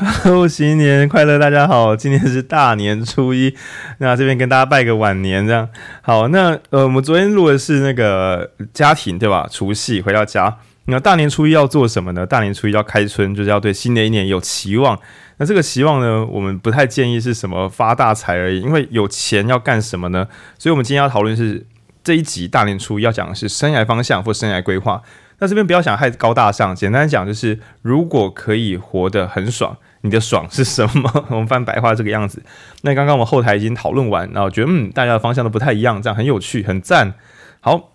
Hello，新年快乐，大家好！今天是大年初一，那这边跟大家拜个晚年，这样好。那呃，我们昨天录的是那个家庭，对吧？除夕回到家，那大年初一要做什么呢？大年初一要开春，就是要对新的一年有期望。那这个期望呢，我们不太建议是什么发大财而已，因为有钱要干什么呢？所以，我们今天要讨论是这一集大年初一要讲的是生涯方向或生涯规划。那这边不要想太高大上，简单讲就是，如果可以活得很爽。你的爽是什么？我们翻白话这个样子。那刚刚我们后台已经讨论完，然后觉得嗯，大家的方向都不太一样，这样很有趣，很赞。好，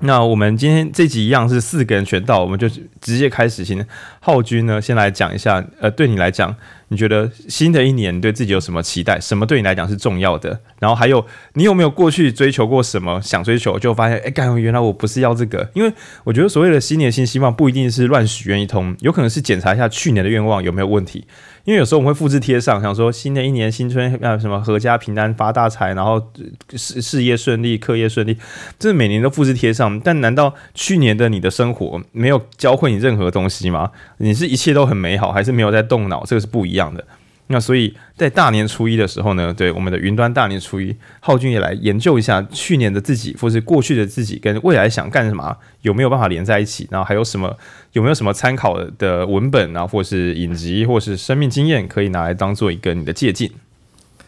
那我们今天这集一样是四个人全到，我们就直接开始。先，浩君呢，先来讲一下。呃，对你来讲，你觉得新的一年对自己有什么期待？什么对你来讲是重要的？然后还有，你有没有过去追求过什么？想追求就发现，哎，干，原来我不是要这个。因为我觉得所谓的新年新希望，不一定是乱许愿一通，有可能是检查一下去年的愿望有没有问题。因为有时候我们会复制贴上，想说新的一年新春啊，什么阖家平安发大财，然后事事业顺利，课业顺利，这每年都复制贴上。但难道去年的你的生活没有教会你任何东西吗？你是一切都很美好，还是没有在动脑？这个是不一样样的。那所以在大年初一的时候呢，对我们的云端大年初一，浩君也来研究一下去年的自己，或是过去的自己跟未来想干什么，有没有办法连在一起？然后还有什么，有没有什么参考的文本，然后或是影集，或是生命经验，可以拿来当做一个你的借鉴？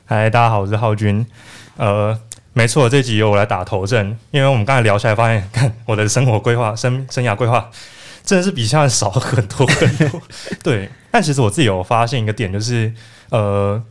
嗨，大家好，我是浩君。呃，没错，这集由我来打头阵，因为我们刚才聊下来发现，看 我的生活规划、生生涯规划。真的是比现在少很多很多，对。但其实我自己有发现一个点，就是呃，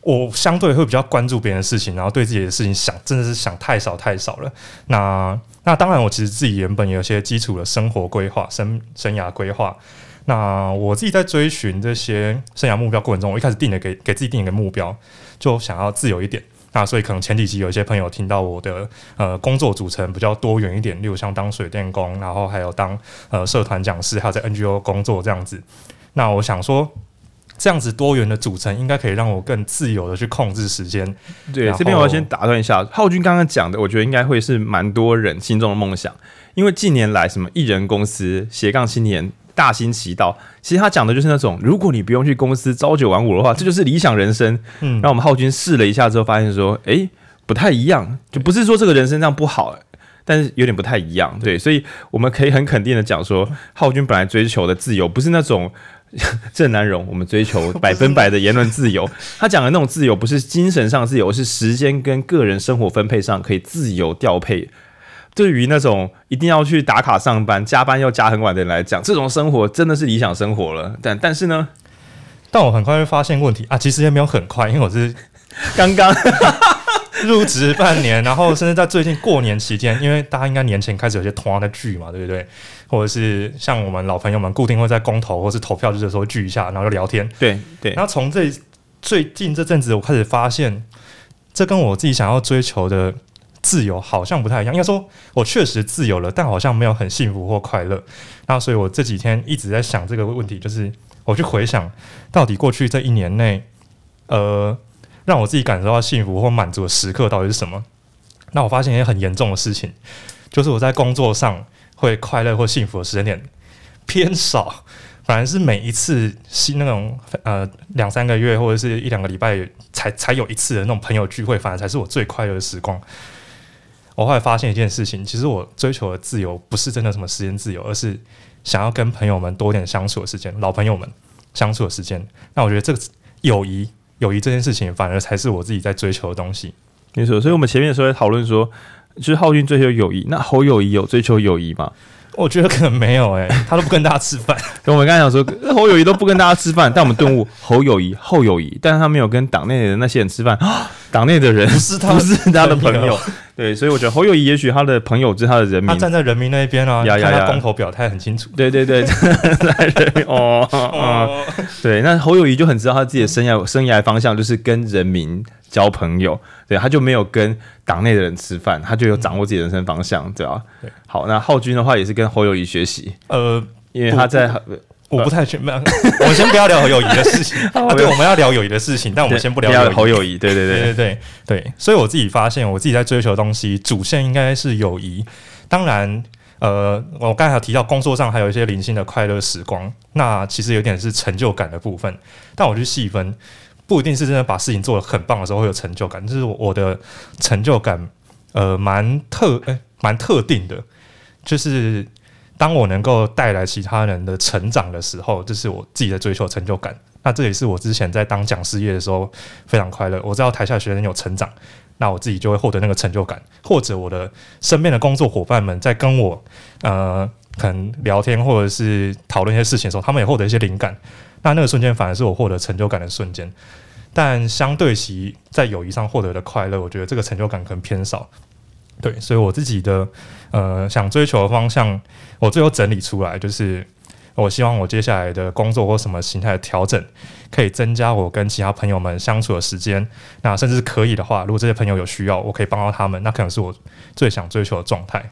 我相对会比较关注别人的事情，然后对自己的事情想，真的是想太少太少了。那那当然，我其实自己原本有些基础的生活规划、生生涯规划。那我自己在追寻这些生涯目标过程中，我一开始定了给给自己定一个目标，就想要自由一点。那所以可能前几集有一些朋友听到我的呃工作组成比较多元一点，例如像当水电工，然后还有当呃社团讲师，还有在 NGO 工作这样子。那我想说，这样子多元的组成应该可以让我更自由的去控制时间。对，这边我要先打断一下，浩君刚刚讲的，我觉得应该会是蛮多人心中的梦想，因为近年来什么艺人公司、斜杠青年。大行其道，其实他讲的就是那种，如果你不用去公司朝九晚五的话，这就是理想人生。嗯，然后我们浩君试了一下之后，发现说，诶，不太一样，就不是说这个人生这样不好，但是有点不太一样。对，所以我们可以很肯定的讲说，浩君本来追求的自由，不是那种郑南榕，我们追求百分百的言论自由。他讲的那种自由，不是精神上自由，是时间跟个人生活分配上可以自由调配。对于那种一定要去打卡上班、加班要加很晚的人来讲，这种生活真的是理想生活了。但但是呢，但我很快会发现问题啊，其实也没有很快，因为我是 刚刚 入职半年，然后甚至在最近过年期间，因为大家应该年前开始有些同样的聚嘛，对不对？或者是像我们老朋友们固定会在公投或是投票日的时候聚一下，然后就聊天。对对。然后从这最近这阵子，我开始发现，这跟我自己想要追求的。自由好像不太一样，应该说我确实自由了，但好像没有很幸福或快乐。那所以我这几天一直在想这个问题，就是我去回想到底过去这一年内，呃，让我自己感受到幸福或满足的时刻到底是什么？那我发现一件很严重的事情，就是我在工作上会快乐或幸福的时间点偏少，反而是每一次新那种呃两三个月或者是一两个礼拜才才有一次的那种朋友聚会，反而才是我最快乐的时光。我后来发现一件事情，其实我追求的自由不是真的什么时间自由，而是想要跟朋友们多点相处的时间，老朋友们相处的时间。那我觉得这个友谊，友谊这件事情，反而才是我自己在追求的东西。没错，所以我们前面的时候在讨论说，就是浩俊追求友谊，那侯友谊有追求友谊吗？我觉得可能没有诶、欸，他都不跟大家吃饭。跟我们刚才讲说，侯友谊都不跟大家吃饭，但我们顿悟侯友谊后友谊，但是他没有跟党内的那些人吃饭。党内的人不是他，不是他的朋友。对，所以我觉得侯友谊也许他的朋友就是他的人民，他站在人民那一边啊，呀呀呀，他公投表态很清楚。对对对，站在 人民哦哦，对，那侯友谊就很知道他自己的生涯生涯方向就是跟人民交朋友，对，他就没有跟党内的人吃饭，他就有掌握自己人生方向，对吧？对，好，那浩君的话也是跟侯友谊学习，呃，因为他在。我不太全面，我们先不要聊友谊的事情。对，我们要聊友谊的事情，但我们先不聊好友谊。对对对对对对。所以我自己发现，我自己在追求的东西，主线应该是友谊。当然，呃，我刚才提到工作上还有一些零星的快乐时光，那其实有点是成就感的部分。但我去细分，不一定是真的把事情做得很棒的时候会有成就感，就是我的成就感，呃，蛮特，蛮特定的，就是当我能够带来其他人的成长的时候，这是我自己的追求成就感。那这也是我之前在当讲师业的时候非常快乐。我知道台下学生有成长。那我自己就会获得那个成就感，或者我的身边的工作伙伴们在跟我呃可能聊天或者是讨论一些事情的时候，他们也获得一些灵感。那那个瞬间反而是我获得成就感的瞬间。但相对其在友谊上获得的快乐，我觉得这个成就感可能偏少。对，所以我自己的呃想追求的方向，我最后整理出来就是。我希望我接下来的工作或什么形态的调整，可以增加我跟其他朋友们相处的时间。那甚至可以的话，如果这些朋友有需要，我可以帮到他们，那可能是我最想追求的状态。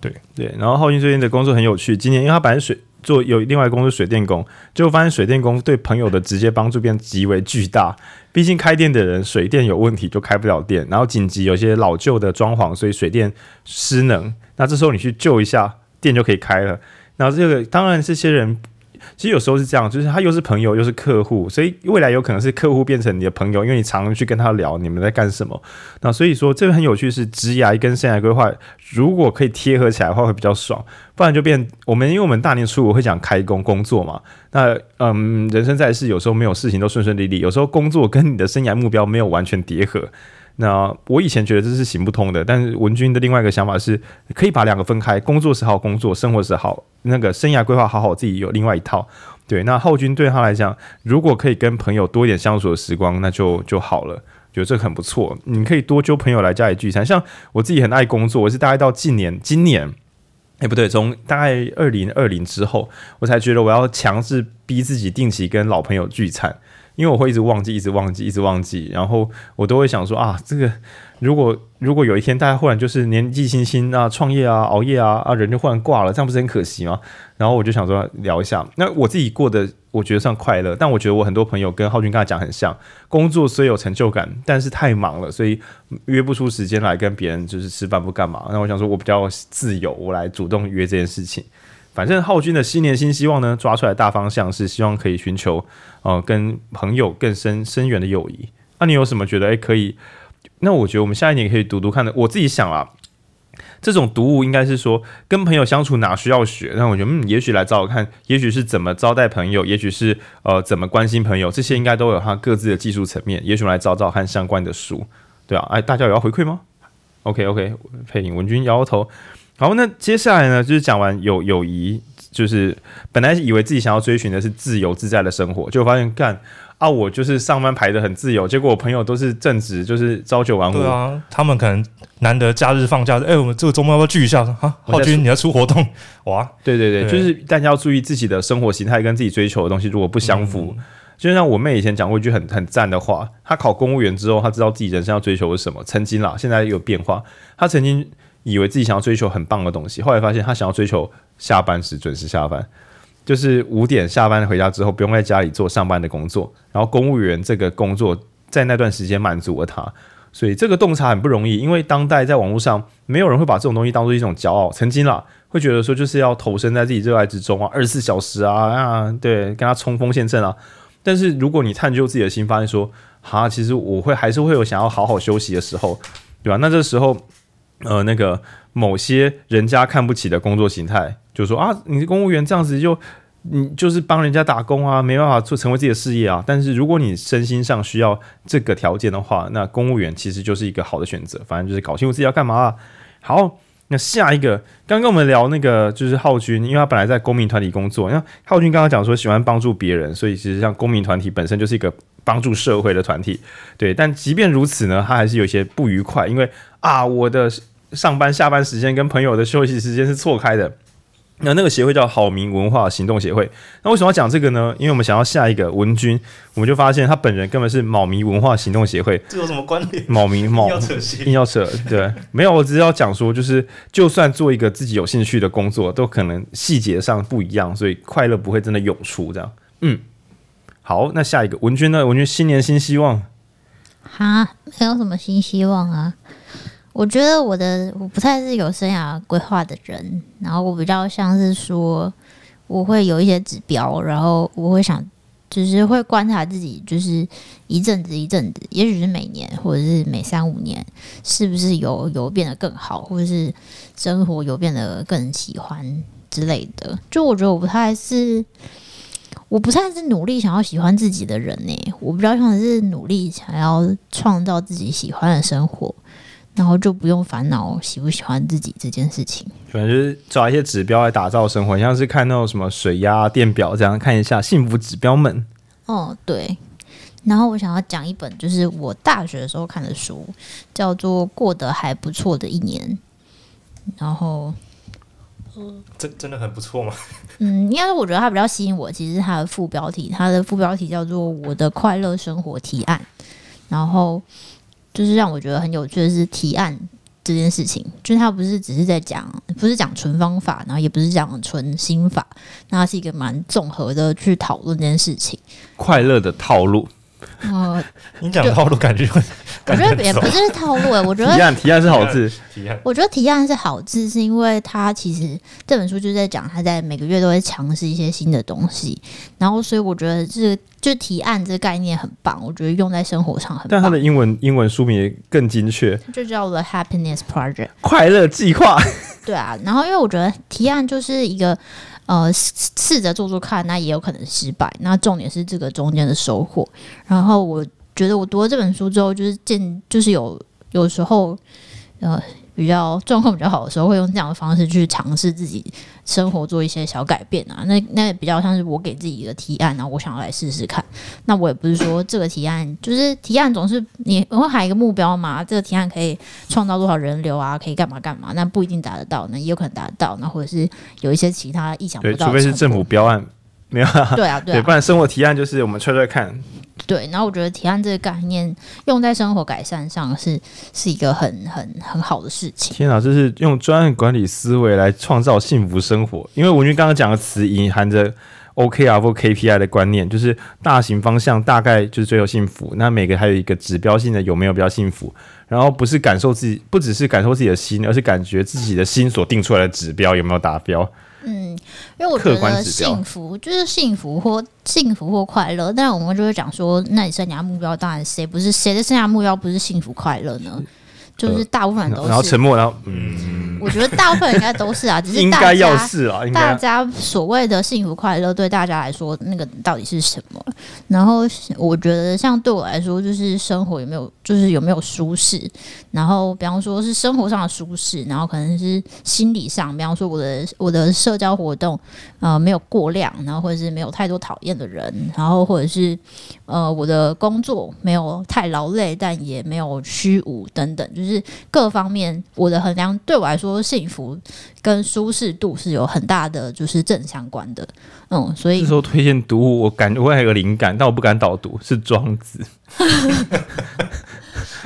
对对。然后浩君最近的工作很有趣，今年因为他本来水做有另外一工作水电工，结果发现水电工对朋友的直接帮助变极为巨大。毕竟开店的人水电有问题就开不了店，然后紧急有些老旧的装潢，所以水电失能，那这时候你去救一下，店就可以开了。然后这个当然这些人，其实有时候是这样，就是他又是朋友又是客户，所以未来有可能是客户变成你的朋友，因为你常常去跟他聊你们在干什么。那所以说这个很有趣，是职涯跟生涯规划，如果可以贴合起来的话会比较爽，不然就变我们因为我们大年初五会讲开工工作嘛。那嗯，人生在世有时候没有事情都顺顺利利，有时候工作跟你的生涯目标没有完全叠合。那我以前觉得这是行不通的，但是文君的另外一个想法是，可以把两个分开，工作是好工作，生活是好那个生涯规划好好自己有另外一套。对，那浩军对他来讲，如果可以跟朋友多一点相处的时光，那就就好了，觉得这很不错。你可以多揪朋友来家里聚餐，像我自己很爱工作，我是大概到近年今年，哎不对，从大概二零二零之后，我才觉得我要强制逼自己定期跟老朋友聚餐。因为我会一直忘记，一直忘记，一直忘记，然后我都会想说啊，这个如果如果有一天大家忽然就是年纪轻轻啊，创业啊，熬夜啊，啊人就忽然挂了，这样不是很可惜吗？然后我就想说聊一下，那我自己过得我觉得算快乐，但我觉得我很多朋友跟浩君刚才讲很像，工作虽有成就感，但是太忙了，所以约不出时间来跟别人就是吃饭不干嘛。那我想说我比较自由，我来主动约这件事情。反正浩君的新年新希望呢，抓出来大方向是希望可以寻求，呃，跟朋友更深深远的友谊。那、你有什么觉得诶可以？那我觉得我们下一年可以读读看的。我自己想啊，这种读物应该是说跟朋友相处哪需要学？那我觉得嗯，也许来找我看，也许是怎么招待朋友，也许是呃怎么关心朋友，这些应该都有它各自的技术层面。也许来找找看相关的书，对啊，哎，大家有要回馈吗？OK OK，配音文君摇摇头。好，那接下来呢，就是讲完友友谊，就是本来以为自己想要追寻的是自由自在的生活，就发现干啊，我就是上班排得很自由，结果我朋友都是正职，就是朝九晚五。对啊，他们可能难得假日放假，哎、欸，我们这个周末要不要聚一下？哈，浩君你要出活动哇？对对对，对就是大家要注意自己的生活形态跟自己追求的东西如果不相符，嗯、就像我妹以前讲过一句很很赞的话，她考公务员之后，她知道自己人生要追求的是什么，曾经啦，现在有变化，她曾经。以为自己想要追求很棒的东西，后来发现他想要追求下班时准时下班，就是五点下班回家之后不用在家里做上班的工作，然后公务员这个工作在那段时间满足了他，所以这个洞察很不容易，因为当代在网络上没有人会把这种东西当做一种骄傲，曾经啦会觉得说就是要投身在自己热爱之中啊，二十四小时啊啊，对，跟他冲锋陷阵啊，但是如果你探究自己的心，发现说啊，其实我会还是会有想要好好休息的时候，对吧？那这时候。呃，那个某些人家看不起的工作形态，就说啊，你是公务员这样子就，你就是帮人家打工啊，没办法做成为自己的事业啊。但是如果你身心上需要这个条件的话，那公务员其实就是一个好的选择。反正就是搞清楚自己要干嘛。好，那下一个，刚刚我们聊那个就是浩君，因为他本来在公民团体工作。那浩君刚刚讲说喜欢帮助别人，所以其实像公民团体本身就是一个帮助社会的团体。对，但即便如此呢，他还是有些不愉快，因为啊，我的。上班下班时间跟朋友的休息时间是错开的。那那个协会叫好民文化行动协会。那为什么要讲这个呢？因为我们想要下一个文君，我们就发现他本人根本是卯迷文化行动协会。这有什么关联？卯迷卯要扯戏，硬要扯。对，没有，我只是要讲说，就是就算做一个自己有兴趣的工作，都可能细节上不一样，所以快乐不会真的涌出这样。嗯，好，那下一个文君呢？文君新年新希望。哈，没有什么新希望啊。我觉得我的我不太是有生涯规划的人，然后我比较像是说，我会有一些指标，然后我会想，就是会观察自己，就是一阵子一阵子，也许是每年或者是每三五年，是不是有有变得更好，或者是生活有变得更喜欢之类的。就我觉得我不太是，我不太是努力想要喜欢自己的人呢，我比较像是努力想要创造自己喜欢的生活。然后就不用烦恼喜不喜欢自己这件事情，反正就是找一些指标来打造生活，像是看那种什么水压、电表这样看一下幸福指标们。哦，对。然后我想要讲一本，就是我大学的时候看的书，叫做《过得还不错的一年》。然后，嗯，真真的很不错吗？嗯，应该是我觉得它比较吸引我，其实是它的副标题，它的副标题叫做《我的快乐生活提案》。然后。就是让我觉得很有趣的是提案这件事情，就是他不是只是在讲，不是讲纯方法，然后也不是讲纯心法，那是一个蛮综合的去讨论这件事情。快乐的套路。呃，你讲套路感觉，我觉得也不是套路哎，我觉得提案提案是好字，提案，我觉得提案是好字，是因为它其实这本书就是在讲他在每个月都会尝试一些新的东西，然后所以我觉得这个就提案这个概念很棒，我觉得用在生活上很棒。但它的英文英文书名也更精确，就叫 The Happiness Project，快乐计划。对啊，然后因为我觉得提案就是一个。呃，试着做做看，那也有可能失败。那重点是这个中间的收获。然后我觉得我读了这本书之后，就是见，就是有有时候，呃。比较状况比较好的时候，会用这样的方式去尝试自己生活，做一些小改变啊。那那比较像是我给自己一个提案，然后我想要来试试看。那我也不是说这个提案就是提案，总是你会喊一个目标嘛？这个提案可以创造多少人流啊？可以干嘛干嘛？那不一定达得到，那也有可能达得到。那或者是有一些其他意想不到对，除非是政府标案，没有啊？对啊，对啊，不然生活提案就是我们吹吹看。对，然后我觉得提案这个概念用在生活改善上是是一个很很很好的事情。天啊，这是用专案管理思维来创造幸福生活。因为文君刚刚讲的词隐含着 OKR 或 KPI 的观念，就是大型方向大概就是追求幸福，那每个还有一个指标性的有没有比较幸福，然后不是感受自己，不只是感受自己的心，而是感觉自己的心所定出来的指标有没有达标。嗯，因为我觉得幸福就是幸福或幸福或快乐，但我们就会讲说，那你生涯目标当然谁不是谁的生涯目标不是幸福快乐呢？就是大部分人都是，呃、然后沉默，然后嗯，我觉得大部分人应该都是啊，只是应该要是啊，大家所谓的幸福快乐对大家来说，那个到底是什么？然后我觉得像对我来说，就是生活有没有，就是有没有舒适。然后比方说是生活上的舒适，然后可能是心理上，比方说我的我的社交活动呃没有过量，然后或者是没有太多讨厌的人，然后或者是呃我的工作没有太劳累，但也没有虚无等等，就是。各方面，我的衡量对我来说，幸福跟舒适度是有很大的就是正相关的。嗯，所以这时候推荐读物，我感觉我还有个灵感，但我不敢导读，是庄子。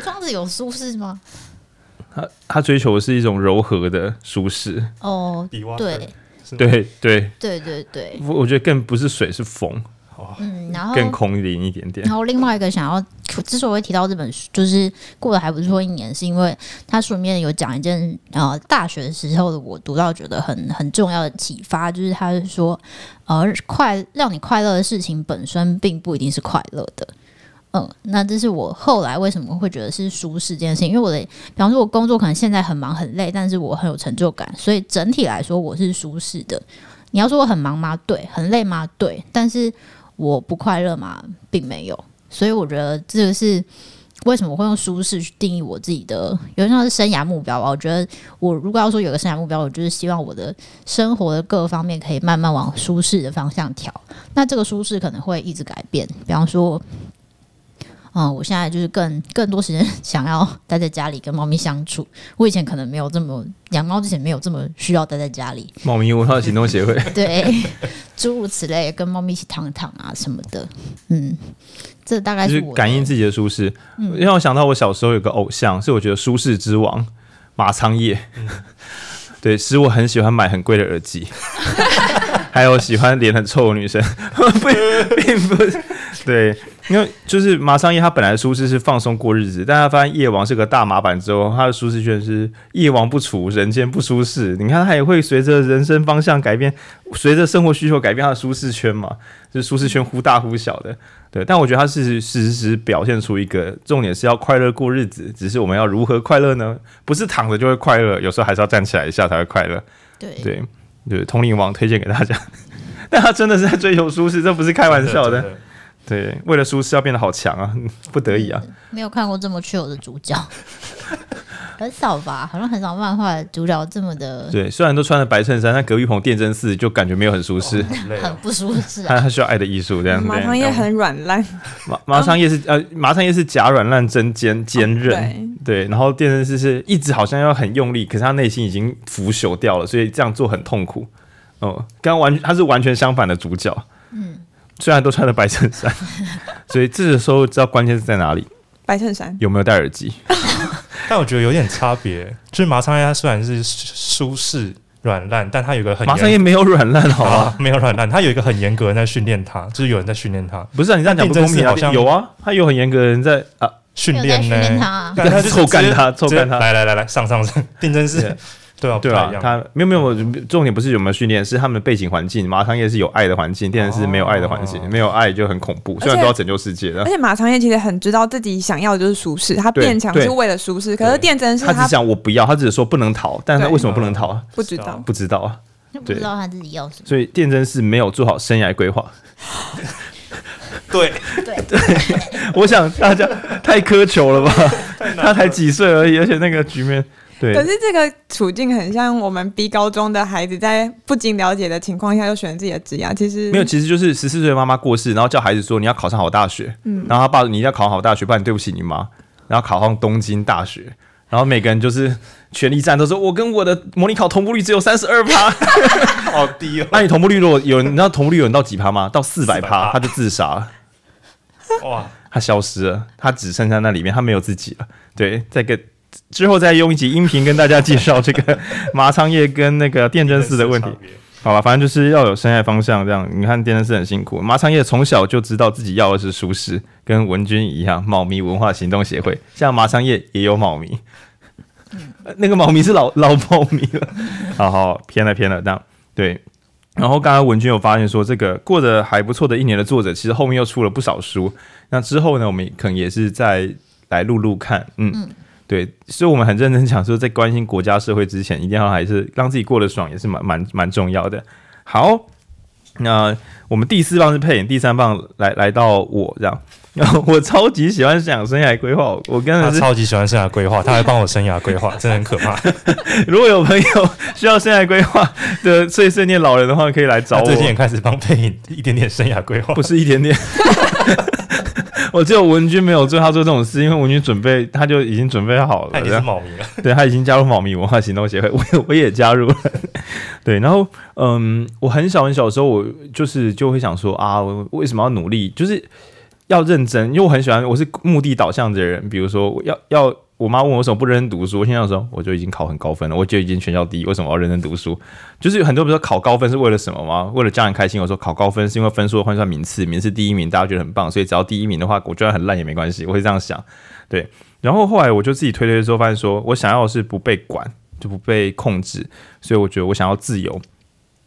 庄子有舒适吗？他他追求的是一种柔和的舒适。哦，对对对对对对，我我觉得更不是水，是风。嗯，然后更空灵一点点。然后另外一个想要，之所以会提到这本书，就是过得还不错一年，是因为它书里面有讲一件呃大学的时候的我读到觉得很很重要的启发，就是他是说呃快让你快乐的事情本身并不一定是快乐的。嗯，那这是我后来为什么会觉得是舒适这件事情，因为我的比方说我工作可能现在很忙很累，但是我很有成就感，所以整体来说我是舒适的。你要说我很忙吗？对，很累吗？对，但是。我不快乐吗？并没有，所以我觉得这个是为什么我会用舒适去定义我自己的，有点像是生涯目标吧。我觉得我如果要说有个生涯目标，我就是希望我的生活的各方面可以慢慢往舒适的方向调。那这个舒适可能会一直改变，比方说。嗯，我现在就是更更多时间 想要待在家里跟猫咪相处。我以前可能没有这么养猫之前没有这么需要待在家里。猫咪文化行动协会对，诸如此类，跟猫咪一起躺躺啊什么的。嗯，这大概是就是感应自己的舒适。嗯，让我想到我小时候有个偶像，是我觉得舒适之王马仓叶。嗯、对，使我很喜欢买很贵的耳机，还有喜欢脸很臭的女生。不，并不是。对，因为就是麻仓叶，他本来舒适是放松过日子，但他发现夜王是个大麻烦之后，他的舒适圈是夜王不除，人间不舒适。你看他也会随着人生方向改变，随着生活需求改变他的舒适圈嘛，就是舒适圈忽大忽小的。对，但我觉得他是实时表现出一个重点是要快乐过日子，只是我们要如何快乐呢？不是躺着就会快乐，有时候还是要站起来一下才会快乐。对对对，通灵王推荐给大家，但他真的是在追求舒适，这不是开玩笑的。对，为了舒适要变得好强啊，不得已啊。没有看过这么 chill 的主角。很少吧，好像很少漫画主角这么的。对，虽然都穿着白衬衫，但隔壁棚电真寺就感觉没有很舒适，哦、很不舒适、啊。他 他需要爱的艺术这样子。麻仓叶很软烂，麻麻仓叶是呃麻仓叶是假软烂真坚坚韧，对，对。然后电真寺是一直好像要很用力，可是他内心已经腐朽掉了，所以这样做很痛苦。哦、嗯，刚完他是完全相反的主角。嗯，虽然都穿了白衬衫，所以这个时候知道关键是在哪里？白衬衫有没有戴耳机？但我觉得有点差别，就是麻仓叶它虽然是舒适软烂，但它有个很麻仓叶没有软烂，好吧？没有软烂，它有一个很严格的在训练它，就是有人在训练它。不是啊，你这样讲不公平，好像有啊，他有很严格的人在啊训练呢，但他就臭 干他，臭干他，来来来来上上上，定真是。对啊，对啊，他没有没有，重点不是有没有训练，是他们的背景环境。麻仓叶是有爱的环境，电真是没有爱的环境，没有爱就很恐怖。虽然都要拯救世界，而且马长业其实很知道自己想要的就是舒适，他变强是为了舒适。可是电真是他只想我不要，他只是说不能逃，但是他为什么不能逃？不知道，不知道啊，不知道他自己要什么。所以电真是没有做好生涯规划。对对 对，我想大家太苛求了吧？他才几岁而已，而且那个局面。对。可是这个处境很像我们逼高中的孩子在不经了解的情况下就选自己的职业，其实没有，其实就是十四岁的妈妈过世，然后叫孩子说你要考上好大学，嗯，然后他爸你要考上好大学，不然对不起你妈，然后考上东京大学，然后每个人就是全力战斗，说我跟我的模拟考同步率只有三十二趴，好低哦。那你同步率如果有人，你知道同步率有人到几趴吗？到四百趴，他就自杀了，哇，他消失了，他只剩下那里面，他没有自己了，对，在个。之后再用一集音频跟大家介绍这个麻仓叶跟那个电真寺的问题，好吧，反正就是要有生涯方向这样。你看电真寺很辛苦，麻仓叶从小就知道自己要的是舒适，跟文君一样，猫咪文化行动协会，像麻仓叶也有猫咪，那个猫咪是老 老猫咪了，好好偏了偏了这样，对。然后刚刚文君有发现说，这个过得还不错的一年的作者，其实后面又出了不少书。那之后呢，我们可能也是再来录录看，嗯。嗯对，所以我们很认真讲说，在关心国家社会之前，一定要还是让自己过得爽，也是蛮蛮蛮重要的。好，那我们第四棒是配音，第三棒来来到我这样。然 后我超级喜欢想生涯规划，我跟他超级喜欢生涯规划，他还帮我生涯规划，真的很可怕。如果有朋友需要生涯规划的碎碎念老人的话，可以来找我。最近也开始帮配音一点点生涯规划，不是一点点。我只有文君没有做他做这种事，因为文君准备他就已经准备好了。他已经是猫咪了，对，他已经加入猫咪文化行动协会，我 我也加入了。对，然后嗯，我很小很小的时候，我就是就会想说啊，我为什么要努力？就是要认真，因为我很喜欢，我是目的导向的人。比如说，我要要。我妈问我为什么不认真读书，我现在说我就已经考很高分了，我就已经全校第一，为什么要认真读书？就是有很多人说考高分是为了什么吗？为了家人开心。我说考高分是因为分数换算名次，名次第一名大家觉得很棒，所以只要第一名的话，我觉得很烂也没关系，我会这样想。对，然后后来我就自己推推之后发现说，我想要的是不被管，就不被控制，所以我觉得我想要自由。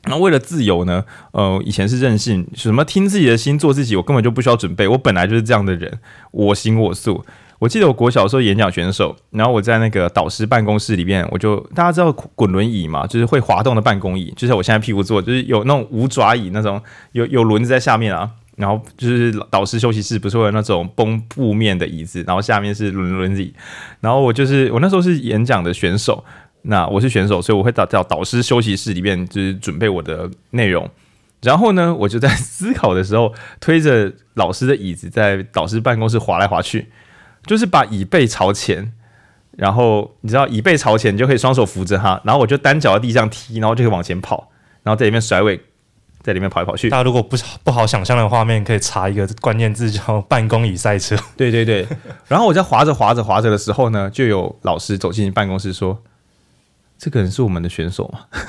那为了自由呢，呃，以前是任性，什么听自己的心做自己，我根本就不需要准备，我本来就是这样的人，我行我素。我记得我国小时候演讲选手，然后我在那个导师办公室里面，我就大家知道滚轮椅嘛，就是会滑动的办公椅，就像我现在屁股坐，就是有那种五爪椅那种，有有轮子在下面啊，然后就是导师休息室不是会有那种绷布面的椅子，然后下面是轮轮椅，然后我就是我那时候是演讲的选手，那我是选手，所以我会到到导师休息室里面就是准备我的内容，然后呢，我就在思考的时候推着老师的椅子在导师办公室滑来滑去。就是把椅背朝前，然后你知道椅背朝前，你就可以双手扶着它，然后我就单脚在地上踢，然后就可以往前跑，然后在里面甩尾，在里面跑来跑去。大家如果不不好想象的画面，可以查一个关键字叫“办公椅赛车”。对对对，然后我在滑着滑着滑着的时候呢，就有老师走进办公室说：“这个人是我们的选手吗？”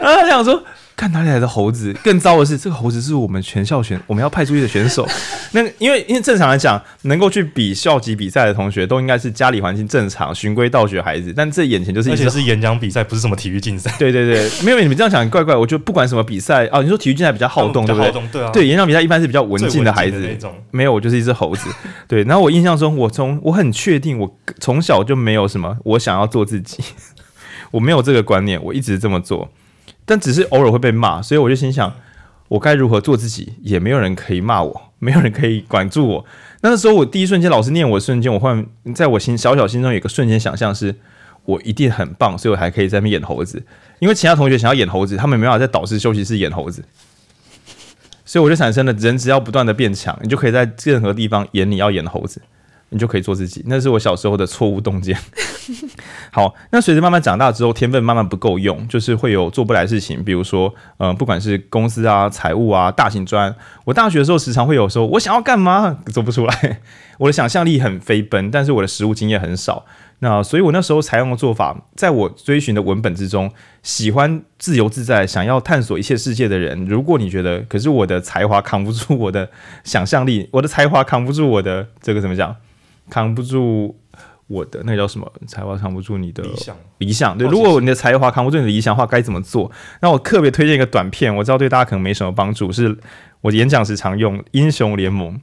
然后他想说。看哪里来的猴子？更糟的是，这个猴子是我们全校选我们要派出去的选手。那因为因为正常来讲，能够去比校级比赛的同学，都应该是家里环境正常、循规蹈矩的孩子。但这眼前就是一，而且是演讲比赛，不是什么体育竞赛。对对对，没有你们这样想怪怪。我觉得不管什么比赛啊，你说体育竞赛比较好动，对不对？对啊。对，演讲比赛一般是比较文静的孩子。没有，我就是一只猴子。对，然后我印象中，我从我很确定，我从小就没有什么我想要做自己，我没有这个观念，我一直这么做。但只是偶尔会被骂，所以我就心想，我该如何做自己？也没有人可以骂我，没有人可以管住我。那时候，我第一瞬间，老师念我的瞬间，我忽然在我心小小心中有个瞬间想象，是我一定很棒，所以我还可以在那边演猴子。因为其他同学想要演猴子，他们没办法在导师休息室演猴子，所以我就产生了：人只要不断的变强，你就可以在任何地方演你要演猴子。你就可以做自己，那是我小时候的错误洞见。好，那随着慢慢长大之后，天分慢慢不够用，就是会有做不来事情，比如说，呃，不管是公司啊、财务啊、大型专，我大学的时候时常会有说，我想要干嘛，做不出来。我的想象力很飞奔，但是我的实务经验很少。那所以，我那时候采用的做法，在我追寻的文本之中，喜欢自由自在、想要探索一切世界的人，如果你觉得，可是我的才华扛不住我的想象力，我的才华扛不住我的这个怎么讲？扛不住我的那个叫什么才华，扛不住你的理想。理想对，如果你的才华扛不住你的理想的话，该怎么做？那我特别推荐一个短片，我知道对大家可能没什么帮助，是我演讲时常用《英雄联盟》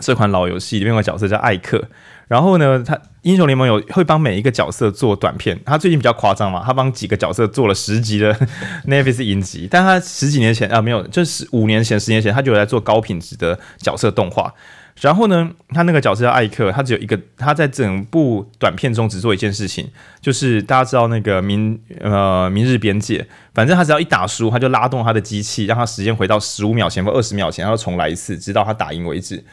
这款老游戏里面有个角色叫艾克。然后呢，他《英雄联盟》有会帮每一个角色做短片。他最近比较夸张嘛，他帮几个角色做了十集的 Netflix 影集。但他十几年前啊，没有，就是五年前、十年前，他就有在做高品质的角色动画。然后呢，他那个角色叫艾克，他只有一个，他在整部短片中只做一件事情，就是大家知道那个明呃明日边界，反正他只要一打输，他就拉动他的机器，让他时间回到十五秒前或二十秒前，然后重来一次，直到他打赢为止。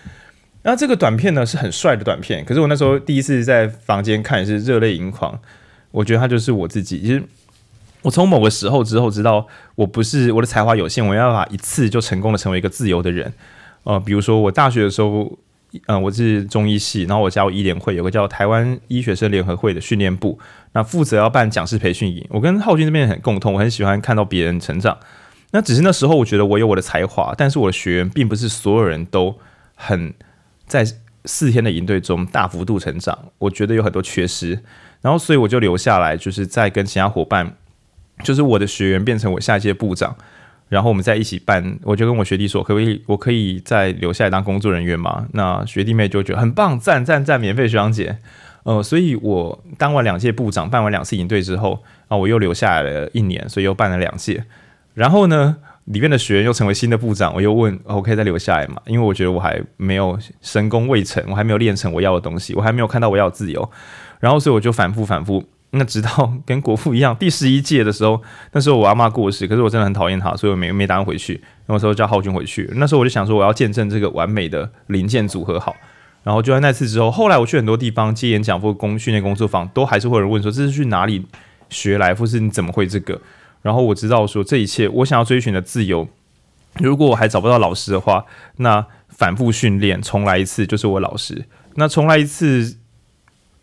那这个短片呢是很帅的短片，可是我那时候第一次在房间看也是热泪盈眶，我觉得他就是我自己。其实我从某个时候之后知道，我不是我的才华有限，我没办法一次就成功的成为一个自由的人。呃，比如说我大学的时候，呃，我是中医系，然后我加入医联会，有个叫台湾医学生联合会的训练部，那负责要办讲师培训营。我跟浩君这边很共通，我很喜欢看到别人成长。那只是那时候我觉得我有我的才华，但是我的学员并不是所有人都很在四天的营队中大幅度成长，我觉得有很多缺失。然后所以我就留下来，就是在跟其他伙伴，就是我的学员变成我下一届部长。然后我们在一起办，我就跟我学弟说，可不可以，我可以再留下来当工作人员吗？那学弟妹就觉得很棒，赞赞赞，免费学长姐。呃，所以我当完两届部长，办完两次营队之后，啊，我又留下来了一年，所以又办了两届。然后呢，里面的学员又成为新的部长，我又问，我可以再留下来吗？因为我觉得我还没有神功未成，我还没有练成我要的东西，我还没有看到我要的自由。然后，所以我就反复反复。那直到跟国父一样，第十一届的时候，那时候我阿妈过世，可是我真的很讨厌她，所以我没没打算回去。那时候叫浩君回去，那时候我就想说，我要见证这个完美的零件组合好。然后就在那次之后，后来我去很多地方接演讲或工训练工作坊，都还是会有人问说，这是去哪里学来，或是你怎么会这个？然后我知道说，这一切我想要追寻的自由，如果我还找不到老师的话，那反复训练，重来一次就是我老师。那重来一次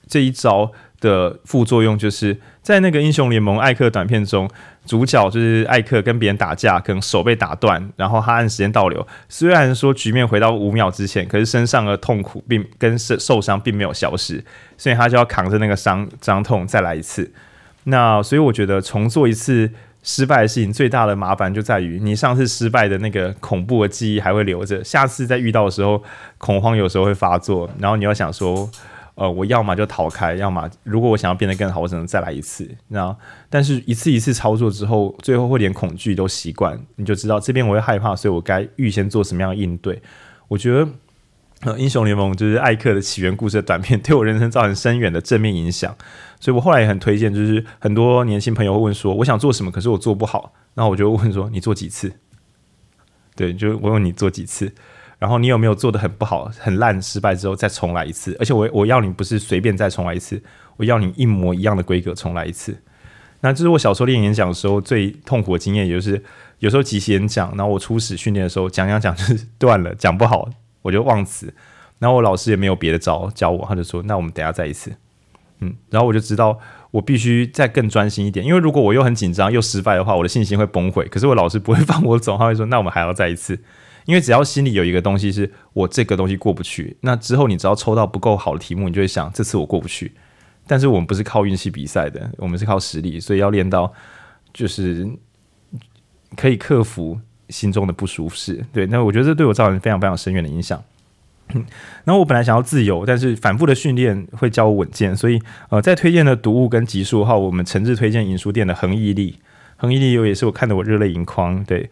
这一招。的副作用就是在那个英雄联盟艾克短片中，主角就是艾克跟别人打架，可能手被打断，然后他按时间倒流。虽然说局面回到五秒之前，可是身上的痛苦并跟受受伤并没有消失，所以他就要扛着那个伤伤痛再来一次。那所以我觉得重做一次失败的事情，最大的麻烦就在于你上次失败的那个恐怖的记忆还会留着，下次再遇到的时候恐慌有时候会发作，然后你要想说。呃，我要么就逃开，要么如果我想要变得更好，我只能再来一次。然后，但是一次一次操作之后，最后会连恐惧都习惯，你就知道这边我会害怕，所以我该预先做什么样的应对。我觉得，呃，英雄联盟就是艾克的起源故事的短片，对我人生造成深远的正面影响。所以我后来也很推荐，就是很多年轻朋友会问说，我想做什么，可是我做不好，然后我就问说，你做几次？对，就我问你做几次。然后你有没有做得很不好、很烂、失败之后再重来一次？而且我我要你不是随便再重来一次，我要你一模一样的规格重来一次。那这是我小时候练演讲的时候最痛苦的经验，也就是有时候即席演讲，然后我初始训练的时候讲讲讲就是断了，讲不好我就忘词。然后我老师也没有别的招教我，他就说：“那我们等下再一次。”嗯，然后我就知道我必须再更专心一点，因为如果我又很紧张又失败的话，我的信心会崩溃。可是我老师不会放我走，他会说：“那我们还要再一次。”因为只要心里有一个东西是我这个东西过不去，那之后你只要抽到不够好的题目，你就会想这次我过不去。但是我们不是靠运气比赛的，我们是靠实力，所以要练到就是可以克服心中的不舒适。对，那我觉得这对我造成非常非常深远的影响。然后我本来想要自由，但是反复的训练会教我稳健，所以呃，在推荐的读物跟集数的话，我们诚挚推荐引书店的《恒毅力》，《恒毅力》也是我看得我热泪盈眶。对，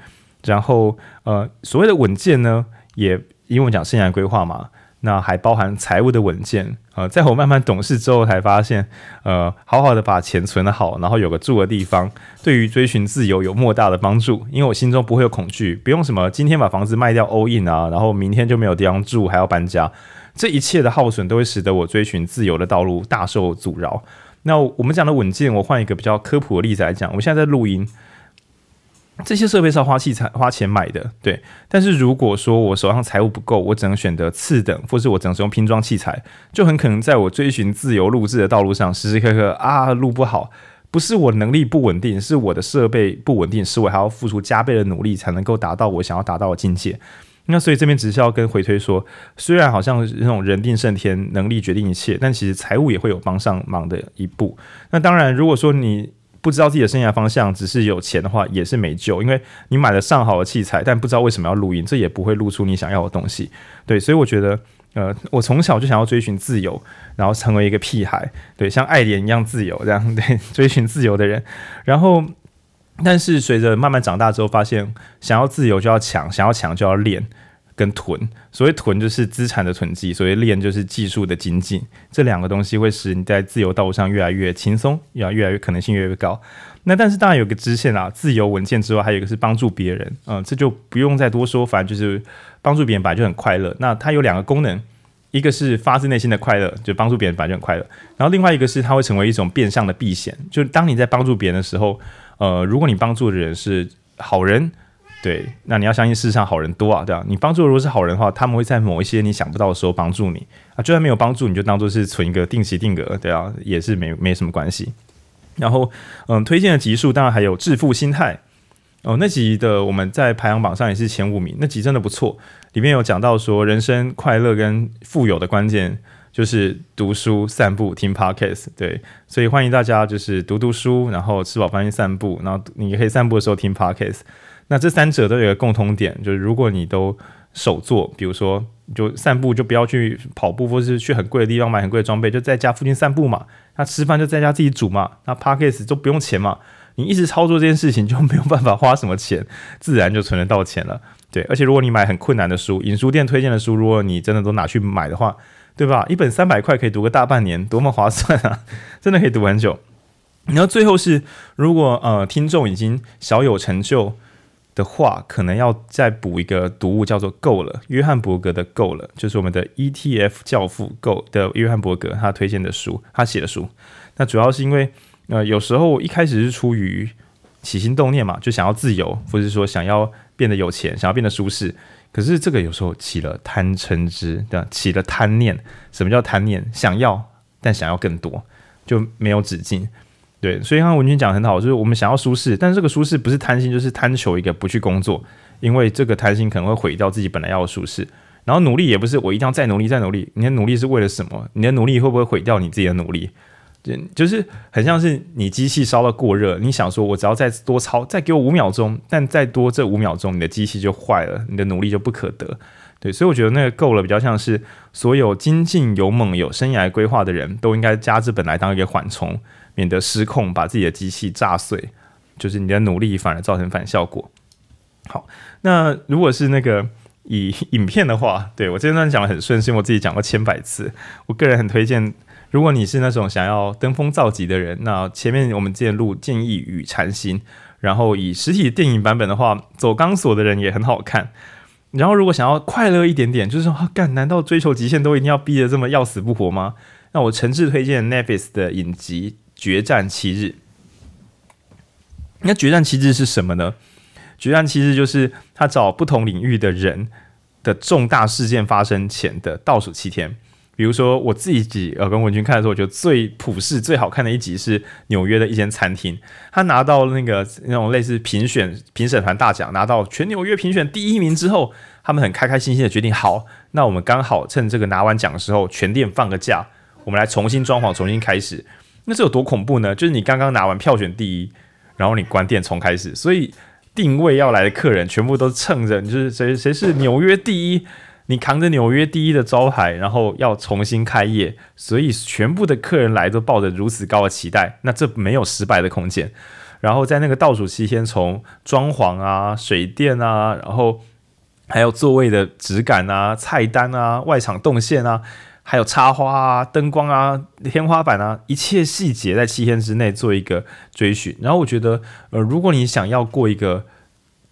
然后呃，所谓的稳健呢，也因为我讲生涯规划嘛。那还包含财务的稳健，呃，在我慢慢懂事之后，才发现，呃，好好的把钱存得好，然后有个住的地方，对于追寻自由有莫大的帮助。因为我心中不会有恐惧，不用什么今天把房子卖掉 all in 啊，然后明天就没有地方住，还要搬家，这一切的耗损都会使得我追寻自由的道路大受阻挠。那我们讲的稳健，我换一个比较科普的例子来讲，我现在在录音。这些设备是要花器材、花钱买的，对。但是如果说我手上财务不够，我只能选择次等，或是我只能使用拼装器材，就很可能在我追寻自由录制的道路上，时时刻刻啊录不好。不是我能力不稳定，是我的设备不稳定，是我还要付出加倍的努力才能够达到我想要达到的境界。那所以这边只是要跟回推说，虽然好像那种人定胜天，能力决定一切，但其实财务也会有帮上忙的一步。那当然，如果说你不知道自己的生涯方向，只是有钱的话也是没救，因为你买了上好的器材，但不知道为什么要录音，这也不会录出你想要的东西。对，所以我觉得，呃，我从小就想要追寻自由，然后成为一个屁孩，对，像爱莲一样自由这样，对，追寻自由的人。然后，但是随着慢慢长大之后，发现想要自由就要强，想要强就要练。跟囤，所谓囤就是资产的囤积，所谓练就是技术的精进，这两个东西会使你在自由道路上越来越轻松，越越来越可能性越来越高。那但是当然有个支线啊，自由稳健之外，还有一个是帮助别人，嗯，这就不用再多说，反正就是帮助别人本来就很快乐。那它有两个功能，一个是发自内心的快乐，就帮助别人本来就很快乐，然后另外一个是它会成为一种变相的避险，就是当你在帮助别人的时候，呃，如果你帮助的人是好人。对，那你要相信世上好人多啊，对吧？你帮助如果是好人的话，他们会在某一些你想不到的时候帮助你啊。就算没有帮助，你就当做是存一个定期定额，对啊，也是没没什么关系。然后，嗯，推荐的集数当然还有致富心态哦，那集的我们在排行榜上也是前五名，那集真的不错。里面有讲到说，人生快乐跟富有的关键就是读书、散步、听 Podcast。对，所以欢迎大家就是读读书，然后吃饱饭去散步，然后你可以散步的时候听 Podcast。那这三者都有一个共同点，就是如果你都手做，比如说就散步，就不要去跑步，或是去很贵的地方买很贵的装备，就在家附近散步嘛。那吃饭就在家自己煮嘛。那 Podcast 都不用钱嘛。你一直操作这件事情就没有办法花什么钱，自然就存得到钱了。对，而且如果你买很困难的书，影书店推荐的书，如果你真的都拿去买的话，对吧？一本三百块可以读个大半年，多么划算啊！真的可以读很久。然后最后是，如果呃听众已经小有成就。的话，可能要再补一个读物，叫做《够了》，约翰伯格的《够了》，就是我们的 ETF 教父够的约翰伯格他推荐的书，他写的书。那主要是因为，呃，有时候一开始是出于起心动念嘛，就想要自由，或是说想要变得有钱，想要变得舒适。可是这个有时候起了贪嗔痴，对吧？起了贪念。什么叫贪念？想要，但想要更多，就没有止境。对，所以刚刚文君讲得很好，就是我们想要舒适，但是这个舒适不是贪心，就是贪求一个不去工作，因为这个贪心可能会毁掉自己本来要的舒适。然后努力也不是我一定要再努力再努力，你的努力是为了什么？你的努力会不会毁掉你自己的努力？就就是很像是你机器烧到过热，你想说我只要再多操，再给我五秒钟，但再多这五秒钟，你的机器就坏了，你的努力就不可得。对，所以我觉得那个够了，比较像是所有精进、勇猛、有生涯规划的人都应该加这本来当一个缓冲。免得失控，把自己的机器炸碎，就是你的努力反而造成反效果。好，那如果是那个以影片的话，对，我这段讲的很顺，是因为我自己讲过千百次。我个人很推荐，如果你是那种想要登峰造极的人，那前面我们之前录《建议与禅心》，然后以实体电影版本的话，走钢索的人也很好看。然后如果想要快乐一点点，就是说，啊，干，难道追求极限都一定要逼得这么要死不活吗？那我诚挚推荐 Netflix 的影集。决战七日，那决战七日是什么呢？决战七日就是他找不同领域的人的重大事件发生前的倒数七天，比如说我自己呃跟文君看的时候，我觉得最普世、最好看的一集是纽约的一间餐厅，他拿到那个那种类似评选评审团大奖，拿到全纽约评选第一名之后，他们很开开心心的决定，好，那我们刚好趁这个拿完奖的时候，全店放个假，我们来重新装潢，重新开始。那这有多恐怖呢？就是你刚刚拿完票选第一，然后你关店重开始，所以定位要来的客人全部都蹭着你，就是谁谁是纽约第一。你扛着纽约第一的招牌，然后要重新开业，所以全部的客人来都抱着如此高的期待，那这没有失败的空间。然后在那个倒数七天，从装潢啊、水电啊，然后还有座位的质感啊、菜单啊、外场动线啊，还有插花啊、灯光啊、天花板啊，一切细节在七天之内做一个追寻。然后我觉得，呃，如果你想要过一个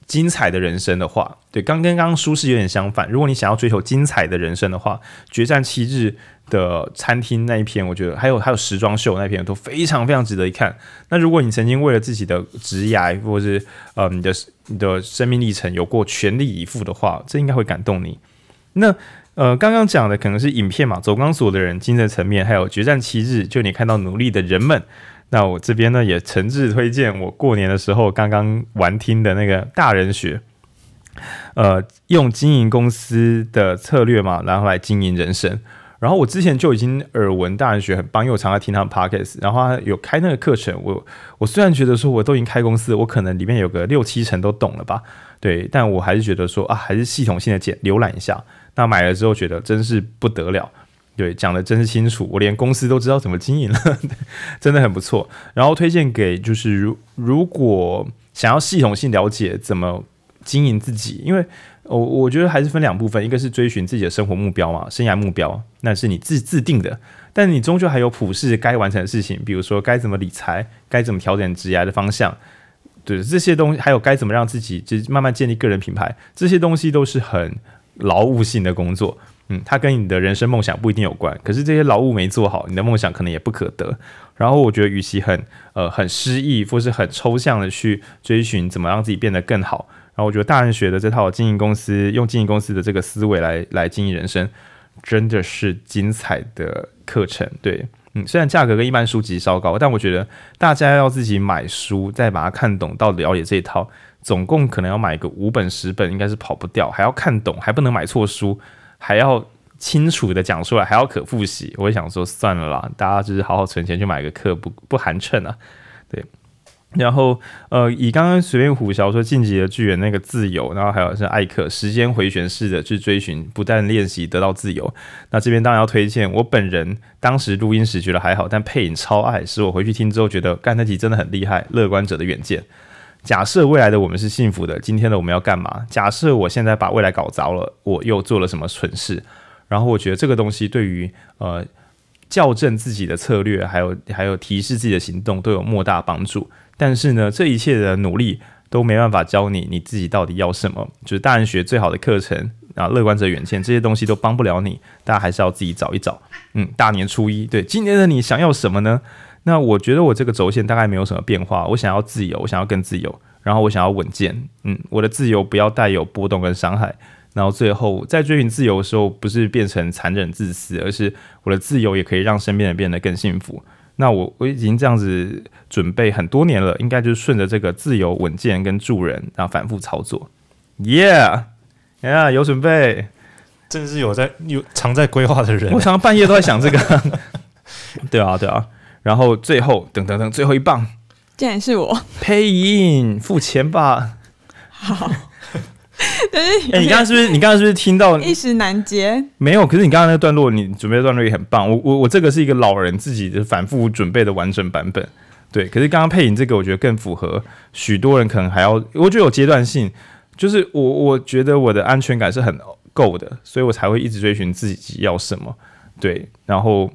精彩的人生的话，对，刚跟刚刚舒适有点相反。如果你想要追求精彩的人生的话，决战七日的餐厅那一篇，我觉得还有还有时装秀那篇都非常非常值得一看。那如果你曾经为了自己的职业或是呃你的你的生命历程有过全力以赴的话，这应该会感动你。那呃刚刚讲的可能是影片嘛，走钢索的人精神层面，还有决战七日，就你看到努力的人们。那我这边呢也诚挚推荐我过年的时候刚刚玩听的那个大人学，呃，用经营公司的策略嘛，然后来经营人生。然后我之前就已经耳闻大人学很棒，因为我常常听他们 podcast，然后他有开那个课程。我我虽然觉得说我都已经开公司，我可能里面有个六七成都懂了吧，对，但我还是觉得说啊，还是系统性的简浏览一下。那买了之后觉得真是不得了。对，讲的真是清楚，我连公司都知道怎么经营了，真的很不错。然后推荐给就是如如果想要系统性了解怎么经营自己，因为我我觉得还是分两部分，一个是追寻自己的生活目标嘛，生涯目标，那是你自自定的，但你终究还有普世该完成的事情，比如说该怎么理财，该怎么调整职业的方向，对这些东西，还有该怎么让自己就慢慢建立个人品牌，这些东西都是很劳务性的工作。嗯，它跟你的人生梦想不一定有关，可是这些劳务没做好，你的梦想可能也不可得。然后我觉得，与其很呃很诗意或是很抽象的去追寻怎么让自己变得更好，然后我觉得大人学的这套经营公司，用经营公司的这个思维来来经营人生，真的是精彩的课程。对，嗯，虽然价格跟一般书籍稍高，但我觉得大家要自己买书，再把它看懂，到了解这一套，总共可能要买个五本十本，应该是跑不掉，还要看懂，还不能买错书。还要清楚的讲出来，还要可复习。我也想说，算了啦，大家就是好好存钱去买个课，不不寒碜啊。对，然后呃，以刚刚随便胡聊说晋级的巨人那个自由，然后还有是艾克时间回旋式的去追寻，不断练习得到自由。那这边当然要推荐，我本人当时录音时觉得还好，但配音超爱，使我回去听之后觉得干那集真的很厉害。乐观者的远见。假设未来的我们是幸福的，今天的我们要干嘛？假设我现在把未来搞砸了，我又做了什么蠢事？然后我觉得这个东西对于呃校正自己的策略，还有还有提示自己的行动都有莫大帮助。但是呢，这一切的努力都没办法教你你自己到底要什么。就是大人学最好的课程啊，乐观者远见这些东西都帮不了你，大家还是要自己找一找。嗯，大年初一，对，今年的你想要什么呢？那我觉得我这个轴线大概没有什么变化。我想要自由，我想要更自由，然后我想要稳健。嗯，我的自由不要带有波动跟伤害。然后最后在追寻自由的时候，不是变成残忍自私，而是我的自由也可以让身边人变得更幸福。那我我已经这样子准备很多年了，应该就是顺着这个自由、稳健跟助人，然后反复操作。Yeah，呀，有准备，真是有在有常在规划的人。我常常半夜都在想这个。对啊，对啊。然后最后，等等等，最后一棒，竟然是我 pay in 付钱吧。好，哎，你刚刚是不是？你刚刚是不是听到一时难接？没有，可是你刚刚那个段落，你准备的段落也很棒。我我我这个是一个老人自己的反复准备的完整版本。对，可是刚刚配音这个，我觉得更符合许多人可能还要，我觉得有阶段性，就是我我觉得我的安全感是很够的，所以我才会一直追寻自己要什么。对，然后。